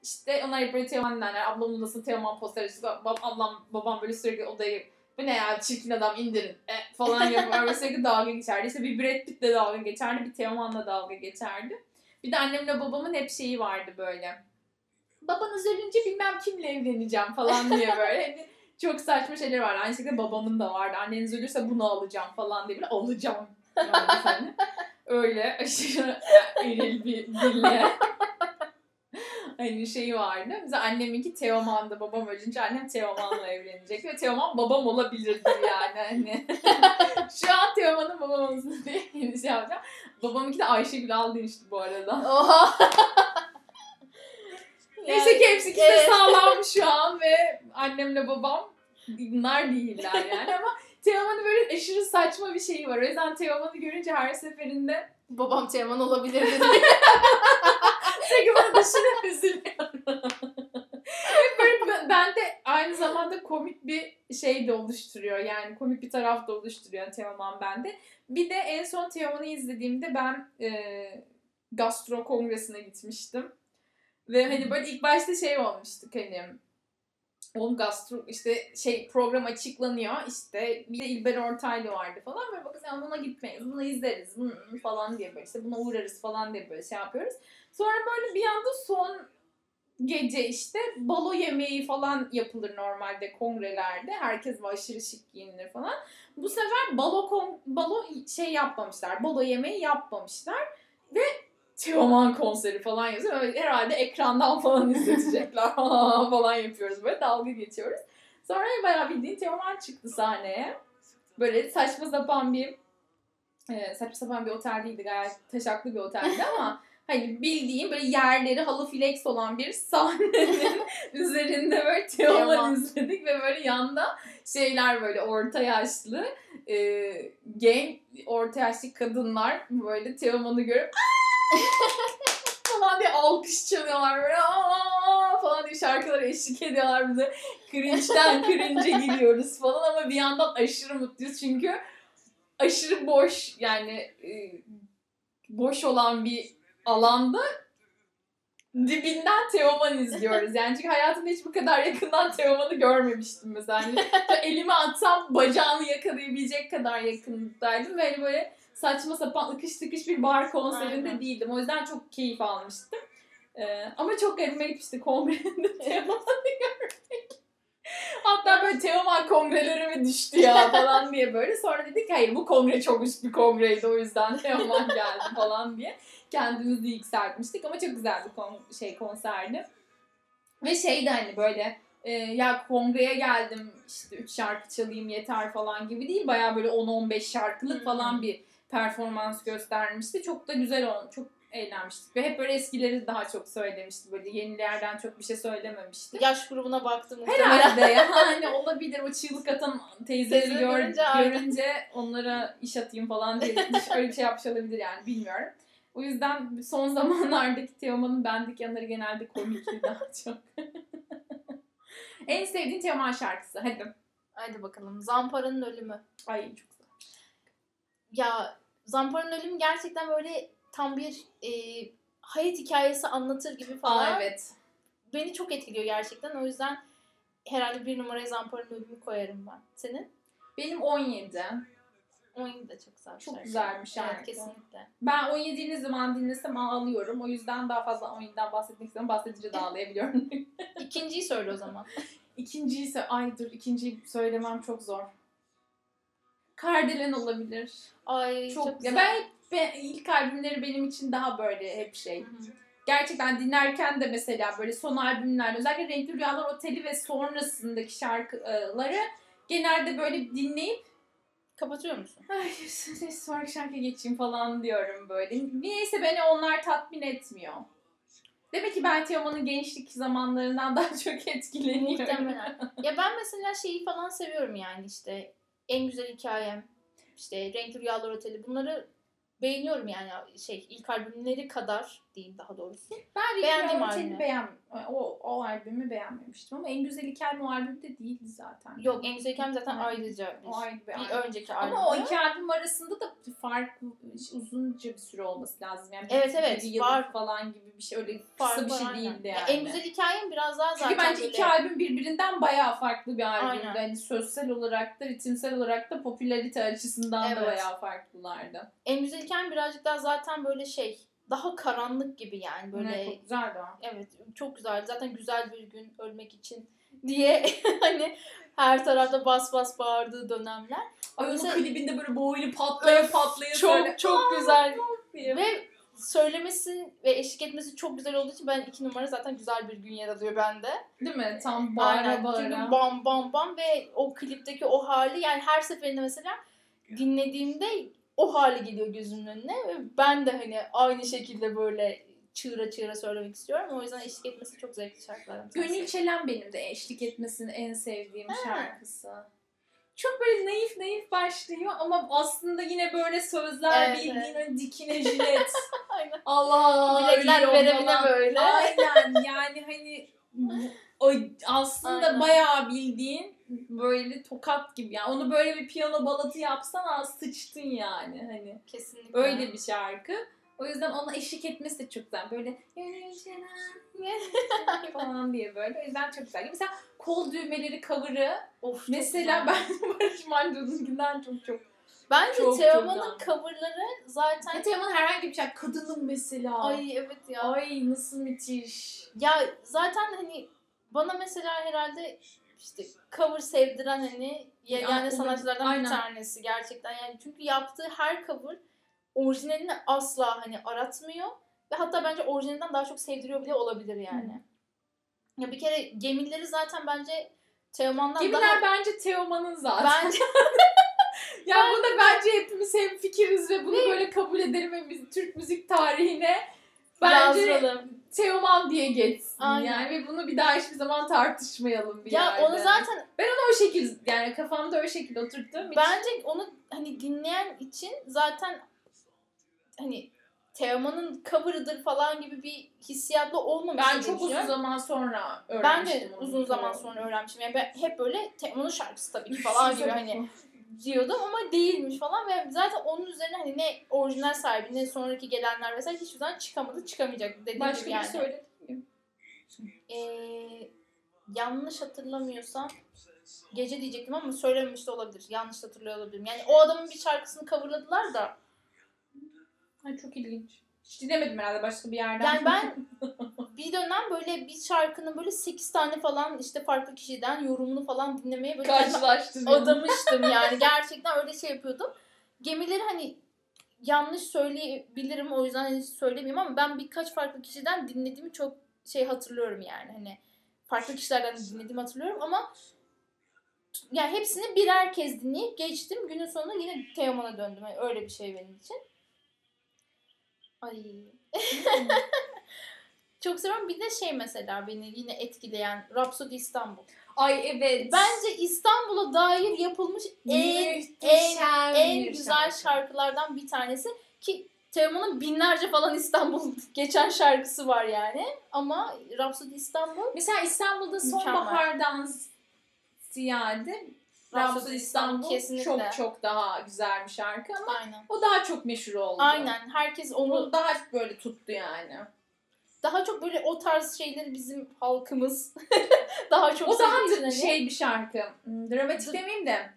Speaker 2: İşte onlar hep böyle Teoman dinlerler. Ablamın odasında Teoman posteri. Ablam, babam böyle sürekli odayı bu ne ya çirkin adam indirin e, falan yapar. Böyle sürekli dalga geçerdi. İşte bir Brad Pitt'le dalga geçerdi. Bir Teoman'la dalga geçerdi. Bir de annemle babamın hep şeyi vardı böyle. Babanız ölünce bilmem kimle evleneceğim falan diye böyle. Hani çok saçma şeyler vardı. Aynı şekilde babamın da vardı. Anneniz ölürse bunu alacağım falan diye böyle alacağım. Yani öyle aşırı eril bir dille. hani şey vardı. Mesela anneminki Teoman'dı. Babam ölünce annem Teoman'la evlenecek. Ve Teoman babam olabilirdi yani. Hani. Şu an Teoman'ın babam olsun diye yeni şey yapacağım. Babamınki de Ayşegül Aldınç'tı bu arada.
Speaker 1: Oha.
Speaker 2: Neyse ki hepsi ikisi
Speaker 1: evet.
Speaker 2: sağlam şu an ve annemle babam bunlar değiller yani ama Teoman'ın böyle aşırı saçma bir şeyi var. O yüzden Teoman'ı görünce her seferinde
Speaker 1: Babam Teoman olabilir dedi.
Speaker 2: sürekli bana düşünüp üzülüyorum. Böyle ben de aynı zamanda komik bir şey de oluşturuyor. Yani komik bir taraf da oluşturuyor Teoman bende. Bir de en son Teoman'ı izlediğimde ben e, gastro kongresine gitmiştim. Ve hani böyle ilk başta şey olmuştuk hani Oğlum gastro işte şey program açıklanıyor işte bir de İlber Ortaylı vardı falan böyle bakın sen buna gitmeyiz bunu izleriz bunu falan diye böyle işte buna uğrarız falan diye böyle şey yapıyoruz. Sonra böyle bir anda son gece işte balo yemeği falan yapılır normalde kongrelerde. Herkes aşırı şık giyinilir falan. Bu sefer balo kon, balo şey yapmamışlar. Balo yemeği yapmamışlar ve Teoman konseri falan yazıyor. Herhalde ekrandan falan izletecekler falan yapıyoruz böyle dalga geçiyoruz. Sonra bayağı bildiğin Teoman çıktı sahneye. Böyle saçma sapan bir e, saçma sapan bir otel değildi gayet taşaklı bir oteldi ama hani bildiğim böyle yerleri halı flex olan bir sahnenin üzerinde böyle Teoman. izledik ve böyle yanda şeyler böyle orta yaşlı e, genç orta yaşlı kadınlar böyle Teoman'ı görüp falan diye alkış çalıyorlar böyle "Aa!" falan diye şarkılara eşlik ediyorlar bize. Cringe'den cringe'e giriyoruz falan ama bir yandan aşırı mutluyuz çünkü aşırı boş yani e, boş olan bir alanda dibinden Teoman izliyoruz. Yani çünkü hayatımda hiç bu kadar yakından Teoman'ı görmemiştim mesela. Hani elimi atsam bacağını yakalayabilecek kadar yakındaydım ve hani böyle saçma sapan ıkış tıkış bir bar konserinde
Speaker 1: Aynen.
Speaker 2: değildim. O yüzden çok keyif almıştım. Ee, ama çok garibime gitmişti kongrede Teoman'ı görmek. Hatta böyle Teoman kongrelerime düştü ya falan diye böyle. Sonra dedik hayır bu kongre çok üst bir kongreydi o yüzden Teoman geldi falan diye. Kendimizi yükseltmiştik ama çok güzeldi kon- şey konserdi. Ve şey de hani böyle e, ya kongreye geldim işte 3 şarkı çalayım yeter falan gibi değil. Baya böyle 10-15 şarkılık falan bir performans göstermişti. Çok da güzel oldu. Çok eğlenmiştik. Ve hep böyle eskileri daha çok söylemişti. Böyle yenilerden çok bir şey söylememişti.
Speaker 1: Yaş grubuna baktım.
Speaker 2: Herhalde yani olabilir. O çığlık atan teyzeleri
Speaker 1: Teyze
Speaker 2: gör,
Speaker 1: görünce
Speaker 2: görünce onlara iş atayım falan diye öyle bir şey yapmış olabilir yani bilmiyorum. O yüzden son zamanlardaki Teoman'ın bendeki yanları genelde komikti daha çok. en sevdiğin Teoman şarkısı. Hadi.
Speaker 1: Haydi bakalım. Zampara'nın ölümü.
Speaker 2: Ay çok güzel.
Speaker 1: Ya Zampara'nın ölümü gerçekten böyle tam bir e, hayat hikayesi anlatır gibi falan.
Speaker 2: Aa evet.
Speaker 1: Beni çok etkiliyor gerçekten. O yüzden herhalde bir numaraya Zampara'nın ölümü koyarım ben. Senin?
Speaker 2: Benim 17.
Speaker 1: 17 de çok güzel
Speaker 2: Çok
Speaker 1: şarkı.
Speaker 2: güzel bir şarkı.
Speaker 1: Evet kesinlikle.
Speaker 2: Ben 17'yi ne zaman dinlesem ağlıyorum. O yüzden daha fazla 17'den bahsetmek istiyorum. Bahsedince de ağlayabiliyorum.
Speaker 1: İkinciyi söyle o zaman.
Speaker 2: İkinciyi ise ay dur ikinciyi söylemem çok zor. Kardelen olabilir.
Speaker 1: Ay
Speaker 2: Çok,
Speaker 1: çok,
Speaker 2: ya
Speaker 1: güzel.
Speaker 2: ben, ben ilk albümleri benim için daha böyle hep şey. Gerçekten dinlerken de mesela böyle son albümlerde özellikle Renkli Rüyalar Oteli ve sonrasındaki şarkıları genelde böyle dinleyip
Speaker 1: Kapatıyor musun?
Speaker 2: ay sonraki şarkıya geçeyim falan diyorum böyle. Niyeyse beni onlar tatmin etmiyor. Demek ki ben Teoman'ın gençlik zamanlarından daha çok etkileniyorum.
Speaker 1: Muhtemelen. ya ben mesela şeyi falan seviyorum yani işte en güzel hikayem, işte Renkli Rüyalar Oteli bunları beğeniyorum yani şey ilk albümleri kadar diyeyim daha doğrusu.
Speaker 2: Ben
Speaker 1: Beğendiğim albümü.
Speaker 2: beğen, o, o albümü beğenmemiştim ama en güzel hikayem o albümde değildi zaten.
Speaker 1: Yok en güzel hikayem zaten
Speaker 2: Aynen.
Speaker 1: ayrıca bir,
Speaker 2: O ayrı bir
Speaker 1: bir
Speaker 2: albüm.
Speaker 1: önceki albüm.
Speaker 2: Ama o iki albüm arasında da fark uzunca bir süre olması lazım. Yani bir-
Speaker 1: Evet, evet,
Speaker 2: bir yıl
Speaker 1: var.
Speaker 2: falan gibi bir şey öyle
Speaker 1: Farkı
Speaker 2: kısa bir şey değildi
Speaker 1: Ya
Speaker 2: yani.
Speaker 1: en güzel hikayem biraz daha zaten
Speaker 2: Çünkü bence
Speaker 1: böyle...
Speaker 2: iki albüm birbirinden bayağı farklı bir albümdü.
Speaker 1: Aynen.
Speaker 2: Hani sözsel olarak da ritimsel olarak da popülarite açısından da
Speaker 1: Evet.
Speaker 2: bayağı farklılardı.
Speaker 1: En güzel hikayem birazcık daha zaten böyle şey daha karanlık gibi yani böyle
Speaker 2: Ne, çok güzeldi o.
Speaker 1: Evet çok güzel. Zaten güzel bir gün ölmek için diye hani her tarafta bas bas bağırdığı dönemler.
Speaker 2: Ay onun
Speaker 1: Mesela-
Speaker 2: klibinde böyle boynu patlaya
Speaker 1: Öf,
Speaker 2: patlaya
Speaker 1: Çok
Speaker 2: söyle.
Speaker 1: çok güzel ve söylemesi ve eşlik etmesi çok güzel olduğu için ben iki numara zaten güzel bir gün yer alıyor bende.
Speaker 2: Değil mi? Tam bağıra
Speaker 1: Aynen.
Speaker 2: bağıra.
Speaker 1: Çünkü bam bam bam ve o klipteki o hali yani her seferinde mesela dinlediğimde o hali geliyor gözümün önüne ben de hani aynı şekilde böyle çığıra çığıra söylemek istiyorum. O yüzden eşlik etmesi çok zevkli şarkılardan.
Speaker 2: Gönül Çelen benim de eşlik etmesini en sevdiğim
Speaker 1: Ha.
Speaker 2: şarkısı. Çok böyle naif naif başlıyor ama aslında yine böyle sözler
Speaker 1: Evet,
Speaker 2: bildiğin o dikine jilet.
Speaker 1: Aynen.
Speaker 2: Allah
Speaker 1: Bilekler
Speaker 2: falan.
Speaker 1: böyle.
Speaker 2: Aynen yani hani o aslında
Speaker 1: Aynen.
Speaker 2: bayağı bildiğin böyle tokat gibi yani onu böyle bir piyano balatı yapsan az sıçtın yani hani
Speaker 1: Kesinlikle.
Speaker 2: öyle bir şarkı. O yüzden ona eşlik etmesi de çok güzel. Böyle falan diye böyle. O yüzden çok güzel. Mesela kol düğmeleri cover'ı
Speaker 1: Of, çok
Speaker 2: mesela ben Barış Manço'nunkinden çok çok.
Speaker 1: Bence
Speaker 2: çok
Speaker 1: Teoman'ın
Speaker 2: güzel.
Speaker 1: coverları zaten
Speaker 2: Yani Teoman herhangi bir şey. Kadının mesela. Ay
Speaker 1: evet ya.
Speaker 2: Ay nasıl müthiş.
Speaker 1: Ya zaten hani bana mesela herhalde işte cover sevdiren hani yegane
Speaker 2: Aynen,
Speaker 1: sanatçılardan
Speaker 2: aynen.
Speaker 1: bir tanesi gerçekten yani çünkü yaptığı her cover orijinalini asla hani aratmıyor ve hatta bence orijinalinden daha çok sevdiriyor bile olabilir yani. Ya bir kere gemileri zaten bence Teoman'dan
Speaker 2: Gemiler
Speaker 1: daha
Speaker 2: bence Teoman'ın zaten.
Speaker 1: bence
Speaker 2: ya bunda bence hepimiz hem fikiriz ve bunu böyle kabul edelim ve biz Türk müzik tarihine bence
Speaker 1: yazdıralım.
Speaker 2: Teoman diye geçsin
Speaker 1: Aynen.
Speaker 2: yani ve bunu bir daha hiçbir zaman tartışmayalım bir
Speaker 1: Ya
Speaker 2: yerde.
Speaker 1: onu zaten
Speaker 2: o şekilde yani kafamda o şekilde oturttuğum için.
Speaker 1: Bence onu hani dinleyen için zaten hani Teoman'ın cover'ıdır falan gibi bir hissiyatla olmamış.
Speaker 2: ben çok uzun zaman sonra
Speaker 1: Ben
Speaker 2: öğrenmiştim.
Speaker 1: de
Speaker 2: onu.
Speaker 1: uzun zaman sonra öğrenmişim. Yani ben hep böyle Teoman'ın şarkısı tabii ki falan gibi hani diyordum ama değilmiş falan ve zaten onun üzerine hani ne orijinal sahibi ne sonraki gelenler vesaire hiçbir zaman çıkamadı çıkamayacak dediğim
Speaker 2: Başka
Speaker 1: gibi
Speaker 2: bir
Speaker 1: yani.
Speaker 2: söyledi mi?
Speaker 1: Ee, yanlış hatırlamıyorsam gece diyecektim ama söylememiş de olabilir. Yanlış hatırlıyor olabilirim. Yani o adamın bir şarkısını coverladılar da
Speaker 2: Ay çok ilginç. Hiç dinlemedim herhalde başka bir yerden.
Speaker 1: Yani ben bir dönem böyle bir şarkının böyle 8 tane falan işte farklı kişiden yorumunu falan dinlemeye böyle
Speaker 2: karşılaştırıyorum.
Speaker 1: adamıştım yani. Gerçekten öyle şey yapıyordum. Gemileri hani yanlış söyleyebilirim o yüzden hani söylemeyeyim ama ben birkaç farklı kişiden dinlediğimi çok şey hatırlıyorum yani. Hani farklı kişilerden dinlediğimi hatırlıyorum ama yani hepsini birer kez dinleyip geçtim. Günün sonunda yine Teoman'a döndüm. Yani öyle bir şey benim için. Ay. Çok seviyorum. Bir de şey mesela beni yine etkileyen Rhapsody İstanbul.
Speaker 2: Ay evet.
Speaker 1: Bence İstanbul'a dair yapılmış en en
Speaker 2: bir
Speaker 1: güzel
Speaker 2: şarkı.
Speaker 1: şarkılardan bir tanesi ki Teoman'ın binlerce falan İstanbul geçen şarkısı var yani. Ama Rhapsody İstanbul
Speaker 2: Mesela İstanbul'da sonbahardan ziyade Rhapsody İstanbul
Speaker 1: kesinlikle.
Speaker 2: çok çok daha güzel bir şarkı ama
Speaker 1: aynen.
Speaker 2: o daha çok meşhur oldu.
Speaker 1: Aynen. Herkes onu
Speaker 2: O daha böyle tuttu yani.
Speaker 1: daha çok böyle o tarz şeyleri bizim halkımız daha çok
Speaker 2: o daha
Speaker 1: hani-
Speaker 2: şey bir şarkı. Hmm, Dramatik demeyeyim de.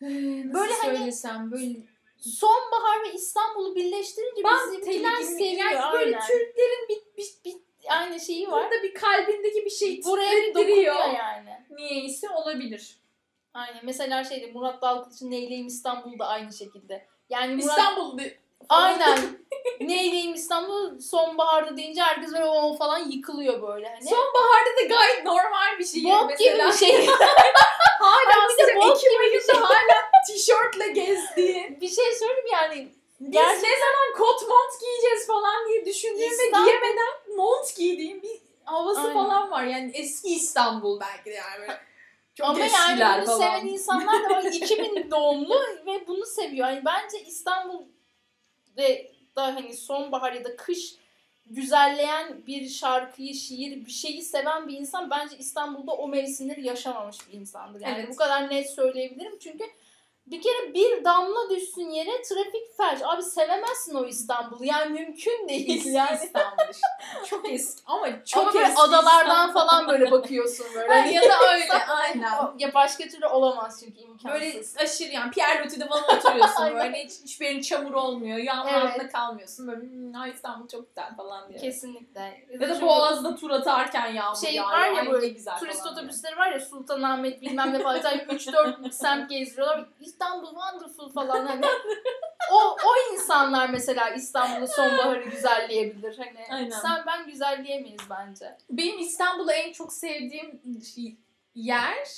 Speaker 2: Nasıl
Speaker 1: Böyle hani-
Speaker 2: söylesem böyle
Speaker 1: sonbahar ve İstanbul'u birleştirince
Speaker 2: ben
Speaker 1: bizimkiler seviyor.
Speaker 2: yani böyle
Speaker 1: aynen.
Speaker 2: Türklerin bir, bir, bir
Speaker 1: Aynı şeyi var.
Speaker 2: burada bir kalbindeki bir şey
Speaker 1: Buraya bir dokunuyor yani.
Speaker 2: Niyeyse olabilir.
Speaker 1: Aynen. Mesela şeyde Murat Dalkılıç'ın Neyleyim İstanbul'da aynı şekilde. Yani Murat
Speaker 2: İstanbul
Speaker 1: Aynen. Neyleyim İstanbul sonbaharda deyince herkes böyle o falan yıkılıyor böyle hani.
Speaker 2: Sonbaharda da gayet normal bir şey.
Speaker 1: Bok gibi bir şey.
Speaker 2: Hala
Speaker 1: bir de bok
Speaker 2: Ekim ayında hala tişörtle gezdiğin.
Speaker 1: bir şey söyleyeyim yani.
Speaker 2: Biz
Speaker 1: Gerçekten-
Speaker 2: ne zaman kot mont giyeceğiz falan diye düşündüğüm ve
Speaker 1: İstanbul-
Speaker 2: giyemeden mont giydiğim bir havası
Speaker 1: Aynen.
Speaker 2: falan var. Yani eski İstanbul belki de yani böyle. Çok
Speaker 1: Ama yani bunu
Speaker 2: falan.
Speaker 1: seven insanlar da var. 2000 doğumlu ve bunu seviyor. Yani bence İstanbul ve da hani sonbahar ya da kış güzelleyen bir şarkıyı, şiir, bir şeyi seven bir insan bence İstanbul'da o mevsimleri yaşamamış bir insandır. Yani
Speaker 2: Evet.
Speaker 1: bu kadar net söyleyebilirim. Çünkü bir kere bir damla düşsün yere trafik felç. Abi sevemezsin o İstanbul'u. Yani mümkün değil. Yani.
Speaker 2: İstanbul işte. Çok eski ama çok
Speaker 1: Ama böyle
Speaker 2: eski
Speaker 1: adalardan
Speaker 2: İstanbul.
Speaker 1: falan böyle bakıyorsun böyle.
Speaker 2: Ha, ya da öyle aynen.
Speaker 1: Ya başka türlü olamaz çünkü imkansız.
Speaker 2: Böyle aşırı yani Pierre Loti'de falan oturuyorsun böyle hiç, hiçbir yerin çamur olmuyor. Yağmur
Speaker 1: Evet.
Speaker 2: altında kalmıyorsun. Böyle "Hmm, ay İstanbul çok güzel falan diye.
Speaker 1: Kesinlikle.
Speaker 2: Ya da Boğaz'da tur atarken yağmur
Speaker 1: Şey
Speaker 2: yağıyor.
Speaker 1: var ya böyle turist otobüsleri var ya Sultanahmet bilmem ne falan. 3-4 semt gezdiriyorlar. İstanbul wonderful falan hani. o, o insanlar mesela İstanbul'u sonbaharı güzelleyebilir. Hani
Speaker 2: Aynen.
Speaker 1: sen ben güzelleyemeyiz bence.
Speaker 2: Benim İstanbul'da en çok sevdiğim şey- yer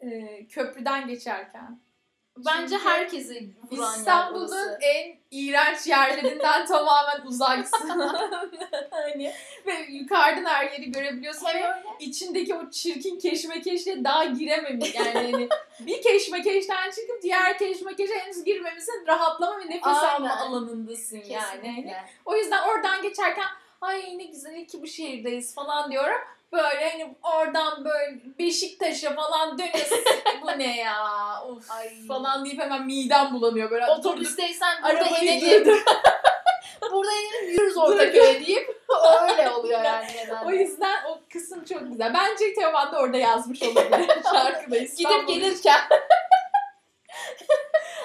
Speaker 2: e, köprüden geçerken.
Speaker 1: Bence
Speaker 2: Çünkü
Speaker 1: herkesi vuran
Speaker 2: İstanbul'un en iğrenç yerlerinden tamamen uzaksın. hani ve yukarıdan her yeri görebiliyorsun
Speaker 1: Hem
Speaker 2: ve içindeki o çirkin keşmekeşle daha girememiş. Yani hani bir keşmekeşten çıkıp diğer keşmekeşe henüz girmemişsin. Rahatlama ve nefes
Speaker 1: Aynen.
Speaker 2: alma alanındasın yani.
Speaker 1: Kesinlikle.
Speaker 2: O yüzden oradan geçerken ay ne güzel ki bu şehirdeyiz falan diyorum. Böyle hani oradan böyle Beşiktaş'a falan dönüyorsun. bu ne ya? Of
Speaker 1: Ay.
Speaker 2: falan deyip hemen midem bulanıyor böyle.
Speaker 1: Otobüsteysen burada inelim. burada inelim yürürüz Ortaköy'e deyip öyle oluyor yani genelde.
Speaker 2: O yüzden o kısım çok güzel. Bence Teoman da orada yazmış olabilir şarkıda
Speaker 1: Gidip gelirken.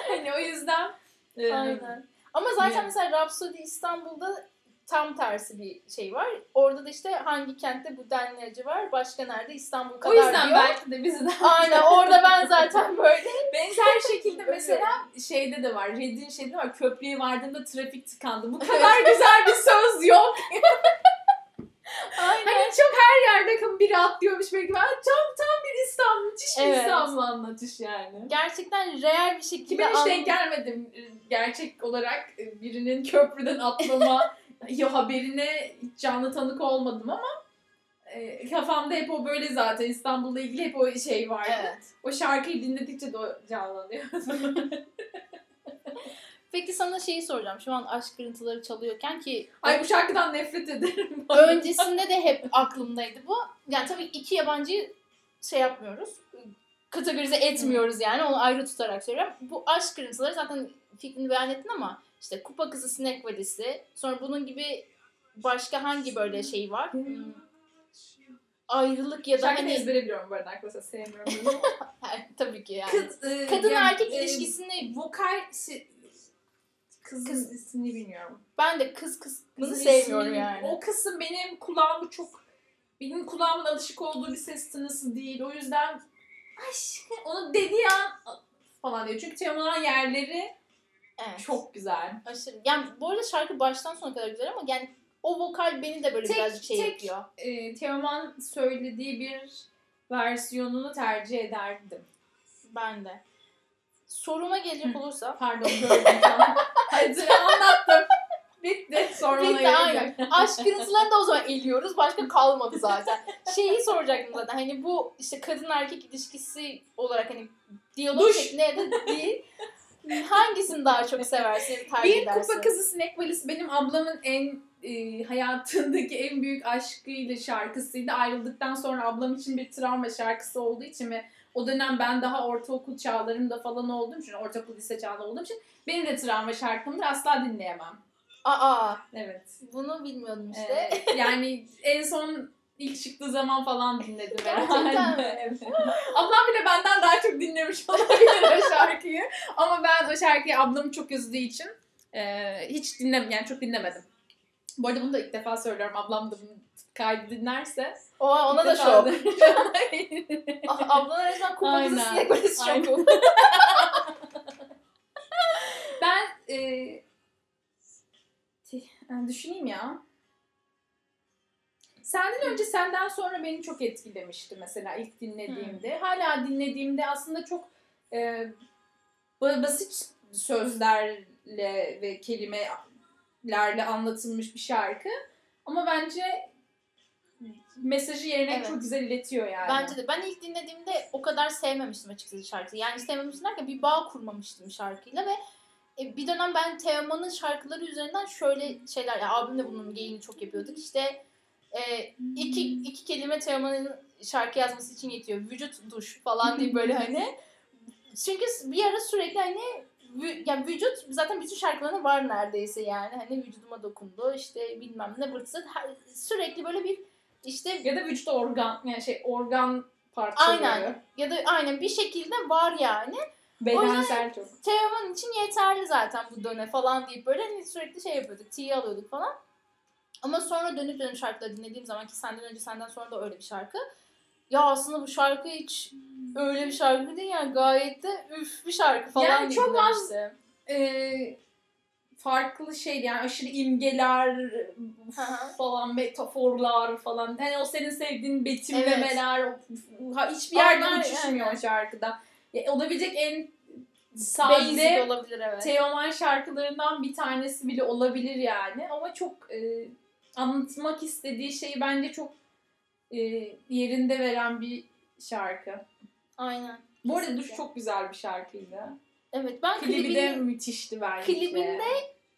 Speaker 2: Hani o yüzden e,
Speaker 1: Aynen. Ama zaten
Speaker 2: Yani.
Speaker 1: mesela Rhapsody İstanbul'da tam tersi bir şey var. Orada da işte hangi kentte bu denli acı var, başka nerede İstanbul kadar
Speaker 2: o yüzden
Speaker 1: diyor.
Speaker 2: belki de bizi de
Speaker 1: Aynen orada ben zaten böyle.
Speaker 2: benzer şekilde mesela şeyde de var. Red'in şeyde var. Köprüye vardığımda trafik tıkandı. Bu kadar güzel bir söz yok.
Speaker 1: Aynen.
Speaker 2: Hani çok her yerde biri atlıyormuş belki. Ben tam tam bir İstanbul, müthiş bir
Speaker 1: Evet.
Speaker 2: İstanbul anlatış yani.
Speaker 1: Gerçekten real bir şekilde
Speaker 2: Ki ben hiç denk gelmedim e, gerçek olarak e, birinin köprüden atlama ya haberine canlı tanık olmadım ama e, kafamda hep o böyle zaten İstanbul'la ilgili hep o şey var.
Speaker 1: Evet.
Speaker 2: O şarkıyı dinledikçe de o canlanıyor.
Speaker 1: Peki sana şeyi soracağım. Şu an aşk kırıntıları çalıyorken ki
Speaker 2: Ay bu şarkıdan nefret ederim.
Speaker 1: öncesinde de hep aklımdaydı bu. Yani tabii iki yabancıyı şey yapmıyoruz. Kategorize etmiyoruz yani. Onu ayrı tutarak söylüyorum. Bu aşk kırıntıları zaten fikrini beyan ettin ama işte Kupa Kızı Sinek Vadisi. Sonra bunun gibi başka hangi böyle şey var? Hmm, Ayrılık ya da
Speaker 2: Şarkıyı
Speaker 1: hani
Speaker 2: ezbere biliyorum bu arada arkadaşlar sevmiyorum bunu.
Speaker 1: tabii ki yani.
Speaker 2: Kız, e,
Speaker 1: Kadın
Speaker 2: yani,
Speaker 1: erkek
Speaker 2: e,
Speaker 1: ilişkisini
Speaker 2: Vokal si- kızın
Speaker 1: Kız-
Speaker 2: ismini bilmiyorum.
Speaker 1: ben de kız kısmını sevmiyorum
Speaker 2: ismini-
Speaker 1: yani.
Speaker 2: O kısım benim kulağımı çok benim kulağımın alışık olduğu bir ses tınısı değil. O yüzden aşkım onu dediği an falan diyor. Çünkü Teoman'ın yerleri
Speaker 1: Evet.
Speaker 2: çok güzel.
Speaker 1: Aşırı. Yani bu arada şarkı baştan sona kadar güzel ama yani o vokal beni de böyle
Speaker 2: Tek-
Speaker 1: birazcık şey
Speaker 2: tek-
Speaker 1: yapıyor.
Speaker 2: Ee, Teoman söylediği bir versiyonunu tercih ederdim.
Speaker 1: Ben de. Soruma gelecek olursa.
Speaker 2: Pardon gördüm tamam. Hadi anlattım. Bitti. Sonra
Speaker 1: Bitti aynen. Aşk kırıntılarını da o zaman eliyoruz. Başka kalmadı zaten. Şeyi soracaktım zaten. Hani bu işte kadın erkek ilişkisi olarak hani diyalog şeklinde değil. Hangisini daha çok seversin, tercih
Speaker 2: Bir
Speaker 1: edersin?
Speaker 2: kupa kızı sinek valisi benim ablamın en e, hayatındaki en büyük aşkıyla şarkısıydı. Ayrıldıktan sonra ablam için bir travma şarkısı olduğu için ve o dönem ben daha ortaokul çağlarımda falan olduğum için, ortaokul lise çağında olduğum için benim de travma şarkımdır. Asla dinleyemem.
Speaker 1: Aa,
Speaker 2: Evet.
Speaker 1: bunu bilmiyordum işte.
Speaker 2: Ee, yani en son ilk çıktığı zaman falan dinledim herhalde. Evet. Ablam bile benden daha çok dinlemiş olabilir o şarkıyı. Ama ben o şarkıyı ablamı çok üzdüğü için e, hiç dinlem yani çok dinlemedim. Bu arada bunu da ilk defa söylüyorum. Ablam da bunu kaydı dinlerse.
Speaker 1: Oha, ona da şok. Ah, Ablana resmen kupa kızı
Speaker 2: Aynen.
Speaker 1: sinek
Speaker 2: Aynen.
Speaker 1: şoku.
Speaker 2: ben e, yani düşüneyim ya. Senden önce senden sonra beni çok etkilemişti mesela ilk dinlediğimde. Hala dinlediğimde aslında çok e, ba- basit sözlerle ve kelimelerle anlatılmış bir şarkı. Ama bence mesajı yerine
Speaker 1: Evet.
Speaker 2: çok güzel iletiyor yani.
Speaker 1: Bence de. Ben ilk dinlediğimde o kadar sevmemiştim açıkçası şarkıyı. Yani sevmemiştim derken bir bağ kurmamıştım şarkıyla ve e, bir dönem ben Teoman'ın şarkıları üzerinden şöyle şeyler, ya abim de bunun geyini çok yapıyorduk. İşte e, iki, iki kelime Teoman'ın şarkı yazması için yetiyor. Vücut, duş falan diye böyle hani. Çünkü bir ara sürekli hani vü- ya vücut zaten bütün şarkılarında var neredeyse yani. Hani vücuduma dokundu işte bilmem ne. Her- Sürekli böyle bir işte
Speaker 2: Ya da vücut organ yani şey organ parçaları.
Speaker 1: Aynen. Ya da aynen bir şekilde var yani.
Speaker 2: Bedensel çok.
Speaker 1: Teoman için yeterli zaten bu döne falan deyip böyle hani sürekli şey yapıyorduk. T'yi alıyorduk falan. Ama sonra dönüp dönüp şarkıları dinlediğim zaman ki senden önce senden sonra da öyle bir şarkı. Ya aslında bu şarkı hiç öyle bir şarkı değil yani gayet de üf bir şarkı falan
Speaker 2: Yani
Speaker 1: gibi
Speaker 2: çok az-. Ee, farklı şey yani aşırı imgeler falan metaforlar falan. Hani o senin sevdiğin betimlemeler ha, hiçbir yerde
Speaker 1: Onlar,
Speaker 2: uçuşmuyor o şarkıda. Ya, olabilecek en sade
Speaker 1: olabilir evet.
Speaker 2: Teoman şarkılarından bir tanesi bile olabilir yani. Ama çok e, anlatmak istediği şeyi bence çok e, yerinde veren bir şarkı.
Speaker 1: Aynen.
Speaker 2: Bu arada. Duş çok güzel bir şarkıydı.
Speaker 1: Evet ben
Speaker 2: Klibi
Speaker 1: klibini,
Speaker 2: de müthişti bence.
Speaker 1: klibinde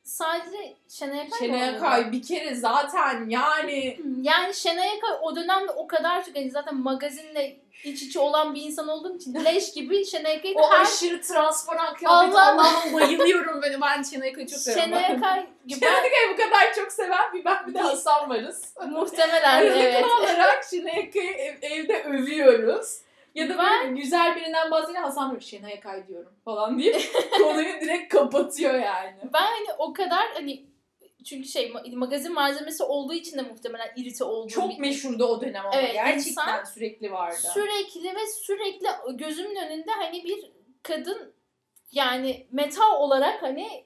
Speaker 1: sadece Şenay Akay
Speaker 2: Şenay? Akay bir kere zaten yani
Speaker 1: Yani Şenay Akay o dönemde o kadar çok hani zaten magazinle iç içe olan bir insan olduğum için leş gibi Şenay Akay'ı
Speaker 2: o
Speaker 1: her
Speaker 2: aşırı transparan kıyafeti
Speaker 1: Allah-
Speaker 2: Allah'ım bayılıyorum ben. Ben Şenay Akay'ı çok seviyorum.
Speaker 1: Şenay Akay gibi
Speaker 2: Şenay Akay'ı bu kadar çok seven bir ben bir de Hasan varız.
Speaker 1: muhtemelen
Speaker 2: Aralıklı
Speaker 1: evet.
Speaker 2: olarak Şenay Akay'ı ev- evde övüyoruz. Ya da
Speaker 1: Ben-
Speaker 2: böyle güzel birinden bahsedince Hasan böyle Şenay Akay diyorum falan deyip konuyu direkt kapatıyor yani.
Speaker 1: Ben hani o kadar hani çünkü şey ma- magazin malzemesi olduğu için de muhtemelen irite olduğum
Speaker 2: Çok
Speaker 1: bir-
Speaker 2: meşhurdu o dönem ama
Speaker 1: Evet,
Speaker 2: gerçekten sürekli vardı.
Speaker 1: Sürekli ve sürekli gözümün önünde hani bir kadın yani meta olarak hani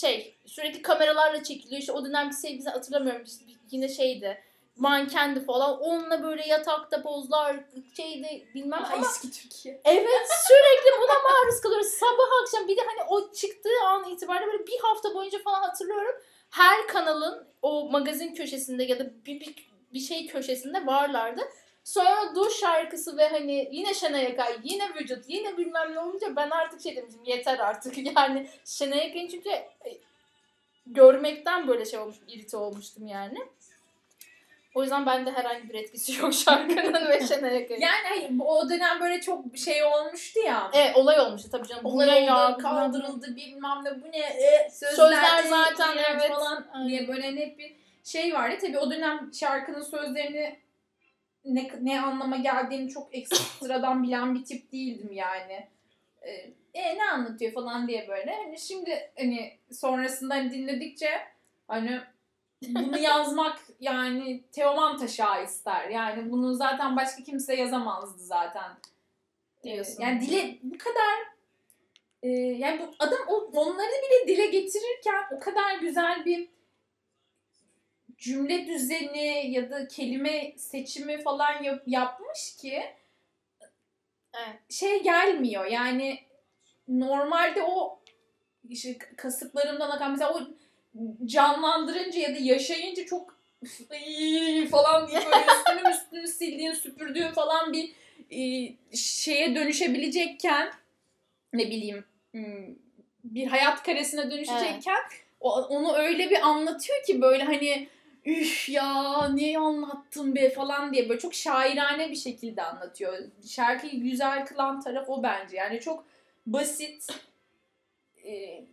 Speaker 1: şey sürekli kameralarla çekiliyor. İşte o dönemki sevgilisini hatırlamıyorum. İşte yine şeydi mankendi falan. Onunla böyle yatakta pozlar şeydi bilmem ama
Speaker 2: eski Türkiye.
Speaker 1: evet sürekli buna maruz kalıyoruz. Sabah akşam bir de hani o çıktığı an itibariyle böyle bir hafta boyunca falan hatırlıyorum. Her kanalın o magazin köşesinde ya da bir, bir, bir şey köşesinde varlardı. Sonra duş şarkısı ve hani yine Şenay Akay, yine vücut, yine bilmem ne olunca ben artık şey demiştim yeter artık. Yani Şenay Akay'ın çünkü e, görmekten böyle şey olmuştum, irite olmuştum yani. O yüzden bende herhangi bir etkisi yok şarkının ve Şenay Akay'ın.
Speaker 2: Yani hayır, bu- o dönem böyle çok şey olmuştu ya.
Speaker 1: Evet olay olmuştu tabii canım. Bu
Speaker 2: Olay
Speaker 1: ne ya?
Speaker 2: kaldırıldı bilmem ne bu ne e, sözler,
Speaker 1: Sözler zaten, evet.
Speaker 2: falan diye böyle hep bir şey vardı. Tabii o dönem şarkının sözlerini ne, ne anlama geldiğini çok ekstradan bilen bir tip değildim yani. E, e, ne anlatıyor falan diye böyle. Hani şimdi hani sonrasında hani dinledikçe hani bunu yazmak yani Teoman Taşa ister. Yani bunu zaten başka kimse yazamazdı zaten.
Speaker 1: Diyorsun.
Speaker 2: Yani dile bu kadar e, yani bu adam o- onları bile dile getirirken o kadar güzel bir cümle düzeni ya da kelime seçimi falan yap- yapmış ki
Speaker 1: Evet.
Speaker 2: şey gelmiyor. Yani normalde o işte kasıklarımdan akan mesela o canlandırınca ya da yaşayınca çok falan diye böyle üstünü üstünü sildiğin, süpürdüğün falan bir e, şeye dönüşebilecekken ne bileyim hmm, bir hayat karesine dönüşecekken o- onu öyle bir anlatıyor ki böyle hani üf ya niye anlattın be falan diye böyle çok şairane bir şekilde anlatıyor. Şarkıyı güzel kılan taraf o bence. Yani çok basit e,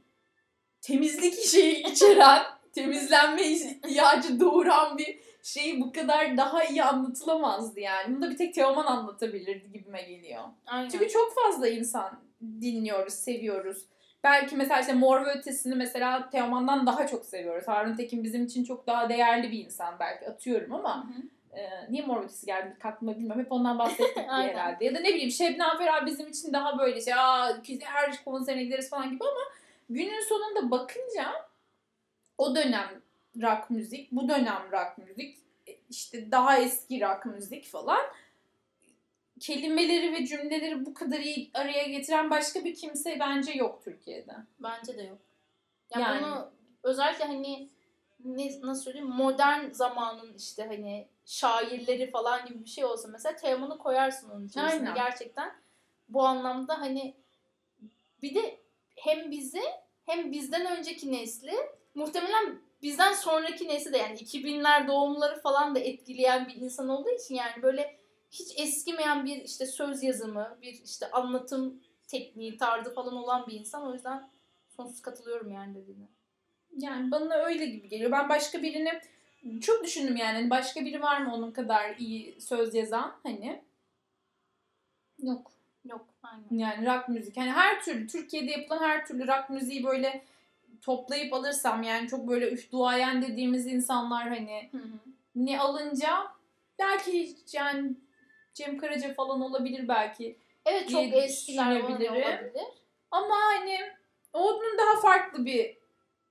Speaker 2: temizlik şeyi içeren, temizlenme ihtiyacı doğuran bir şey bu kadar daha iyi anlatılamazdı yani. Bunu da bir tek Teoman anlatabilirdi gibime geliyor.
Speaker 1: Aynen.
Speaker 2: Çünkü çok fazla insan dinliyoruz, seviyoruz. Belki mesela işte Mor ve Ötesi'ni mesela Teoman'dan daha çok seviyoruz. Harun Tekin bizim için çok daha değerli bir insan belki atıyorum ama e, niye Mor ve Ötesi geldi aklıma bilmiyorum. Hep ondan bahsettik herhalde. Ya da ne bileyim Şebnem Ferah bizim için daha böyle şey Aa, her konserine gideriz falan gibi ama günün sonunda bakınca o dönem rock müzik, bu dönem rock müzik, e, işte daha eski rock müzik falan kelimeleri ve cümleleri bu kadar iyi araya getiren başka bir kimse bence yok Türkiye'de.
Speaker 1: Bence de yok. Ya
Speaker 2: Yani.
Speaker 1: bunu özellikle hani ne, nasıl söyleyeyim modern zamanın işte hani şairleri falan gibi bir şey olsa mesela Teoman'ı koyarsın onun içerisine
Speaker 2: Aynen.
Speaker 1: gerçekten. Bu anlamda hani bir de hem bizi hem bizden önceki nesli muhtemelen bizden sonraki nesli de yani 2000'ler doğumları falan da etkileyen bir insan olduğu için yani böyle hiç eskimeyen bir işte söz yazımı, bir işte anlatım tekniği, tarzı falan olan bir insan. O yüzden sonsuz katılıyorum yani dediğine.
Speaker 2: Yani bana öyle gibi geliyor. Ben başka birini çok düşündüm yani. Hani Başka biri var mı onun kadar iyi söz yazan hani? Yok.
Speaker 1: Aynen.
Speaker 2: Yani rock müzik. Hani her türlü Türkiye'de yapılan her türlü rock müziği böyle toplayıp alırsam yani çok böyle üf duayen dediğimiz insanlar hani
Speaker 1: Hı hı.
Speaker 2: ne alınca belki yani Cem Karaca falan olabilir belki.
Speaker 1: Evet çok eskiler olabilir.
Speaker 2: Ama hani onun daha farklı bir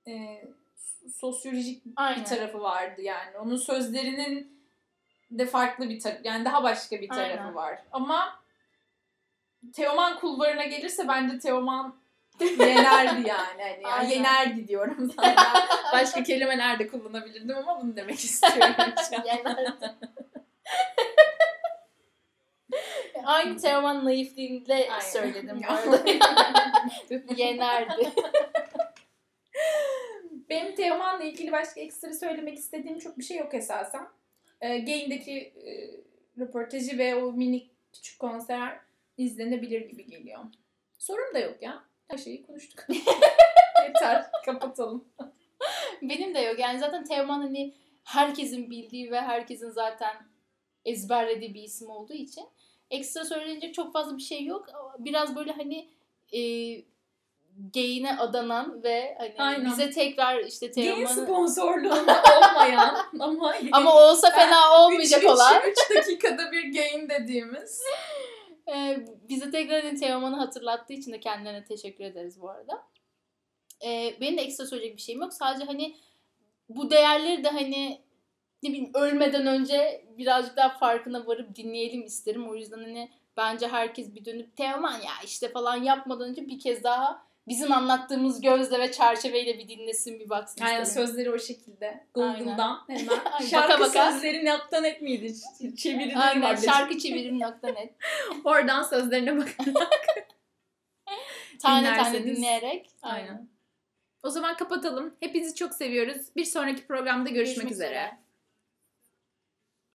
Speaker 2: e, sosyolojik
Speaker 1: Aynen.
Speaker 2: bir tarafı vardı yani. Onun sözlerinin de farklı bir tarafı yani daha başka bir tarafı
Speaker 1: Aynen.
Speaker 2: var. Ama Teoman kulvarına gelirse bence Teoman yenerdi yani. Hani ya
Speaker 1: Aynen.
Speaker 2: yenerdi diyorum zaten. Başka kelimeler de kullanabilirdim ama bunu demek istiyorum.
Speaker 1: Yenerdi. Aynı Teoman naifliğimle
Speaker 2: Aynen.
Speaker 1: söyledim bu arada. Yenerdi.
Speaker 2: Benim Teoman'la ilgili başka ekstra söylemek istediğim çok bir şey yok esasen. E, Gain'deki e, röportajı ve o minik küçük konser izlenebilir gibi geliyor. Sorun da yok ya. Her şeyi konuştuk. Yeter. Kapatalım.
Speaker 1: Benim de yok. Yani zaten Teoman hani herkesin bildiği ve herkesin zaten ezberlediği bir isim olduğu için ekstra söylenecek çok fazla bir şey yok. Biraz böyle hani e, gayine adanan ve hani
Speaker 2: Aynen.
Speaker 1: bize tekrar işte Teoman'ı
Speaker 2: sponsorluğunda olmayan ama
Speaker 1: ama olsa fena olmayacak olan
Speaker 2: 3 dakikada bir gain dediğimiz.
Speaker 1: E, bize tekrar Teoman'ı hatırlattığı için de kendilerine teşekkür ederiz bu arada. E, benim de ekstra söyleyecek bir şeyim yok. Sadece hani bu değerleri de hani ne bileyim ölmeden önce birazcık daha farkına varıp dinleyelim isterim. O yüzden hani bence herkes bir dönüp Teoman ya işte falan yapmadan önce bir kez daha bizim anlattığımız gözle ve çerçeveyle bir dinlesin bir baksın
Speaker 2: Aynen
Speaker 1: isterim.
Speaker 2: sözleri o şekilde. Google'dan hemen.
Speaker 1: Ay,
Speaker 2: Şarkı
Speaker 1: baka baka.
Speaker 2: sözleri nokta net miydi? Ç- Çevirileri
Speaker 1: Aynen şarkı çevirim.net
Speaker 2: Oradan sözlerine bakın.
Speaker 1: tane tane dinleyerek.
Speaker 2: Aynen. O zaman kapatalım. Hepinizi çok seviyoruz. Bir sonraki programda görüşmek, üzere.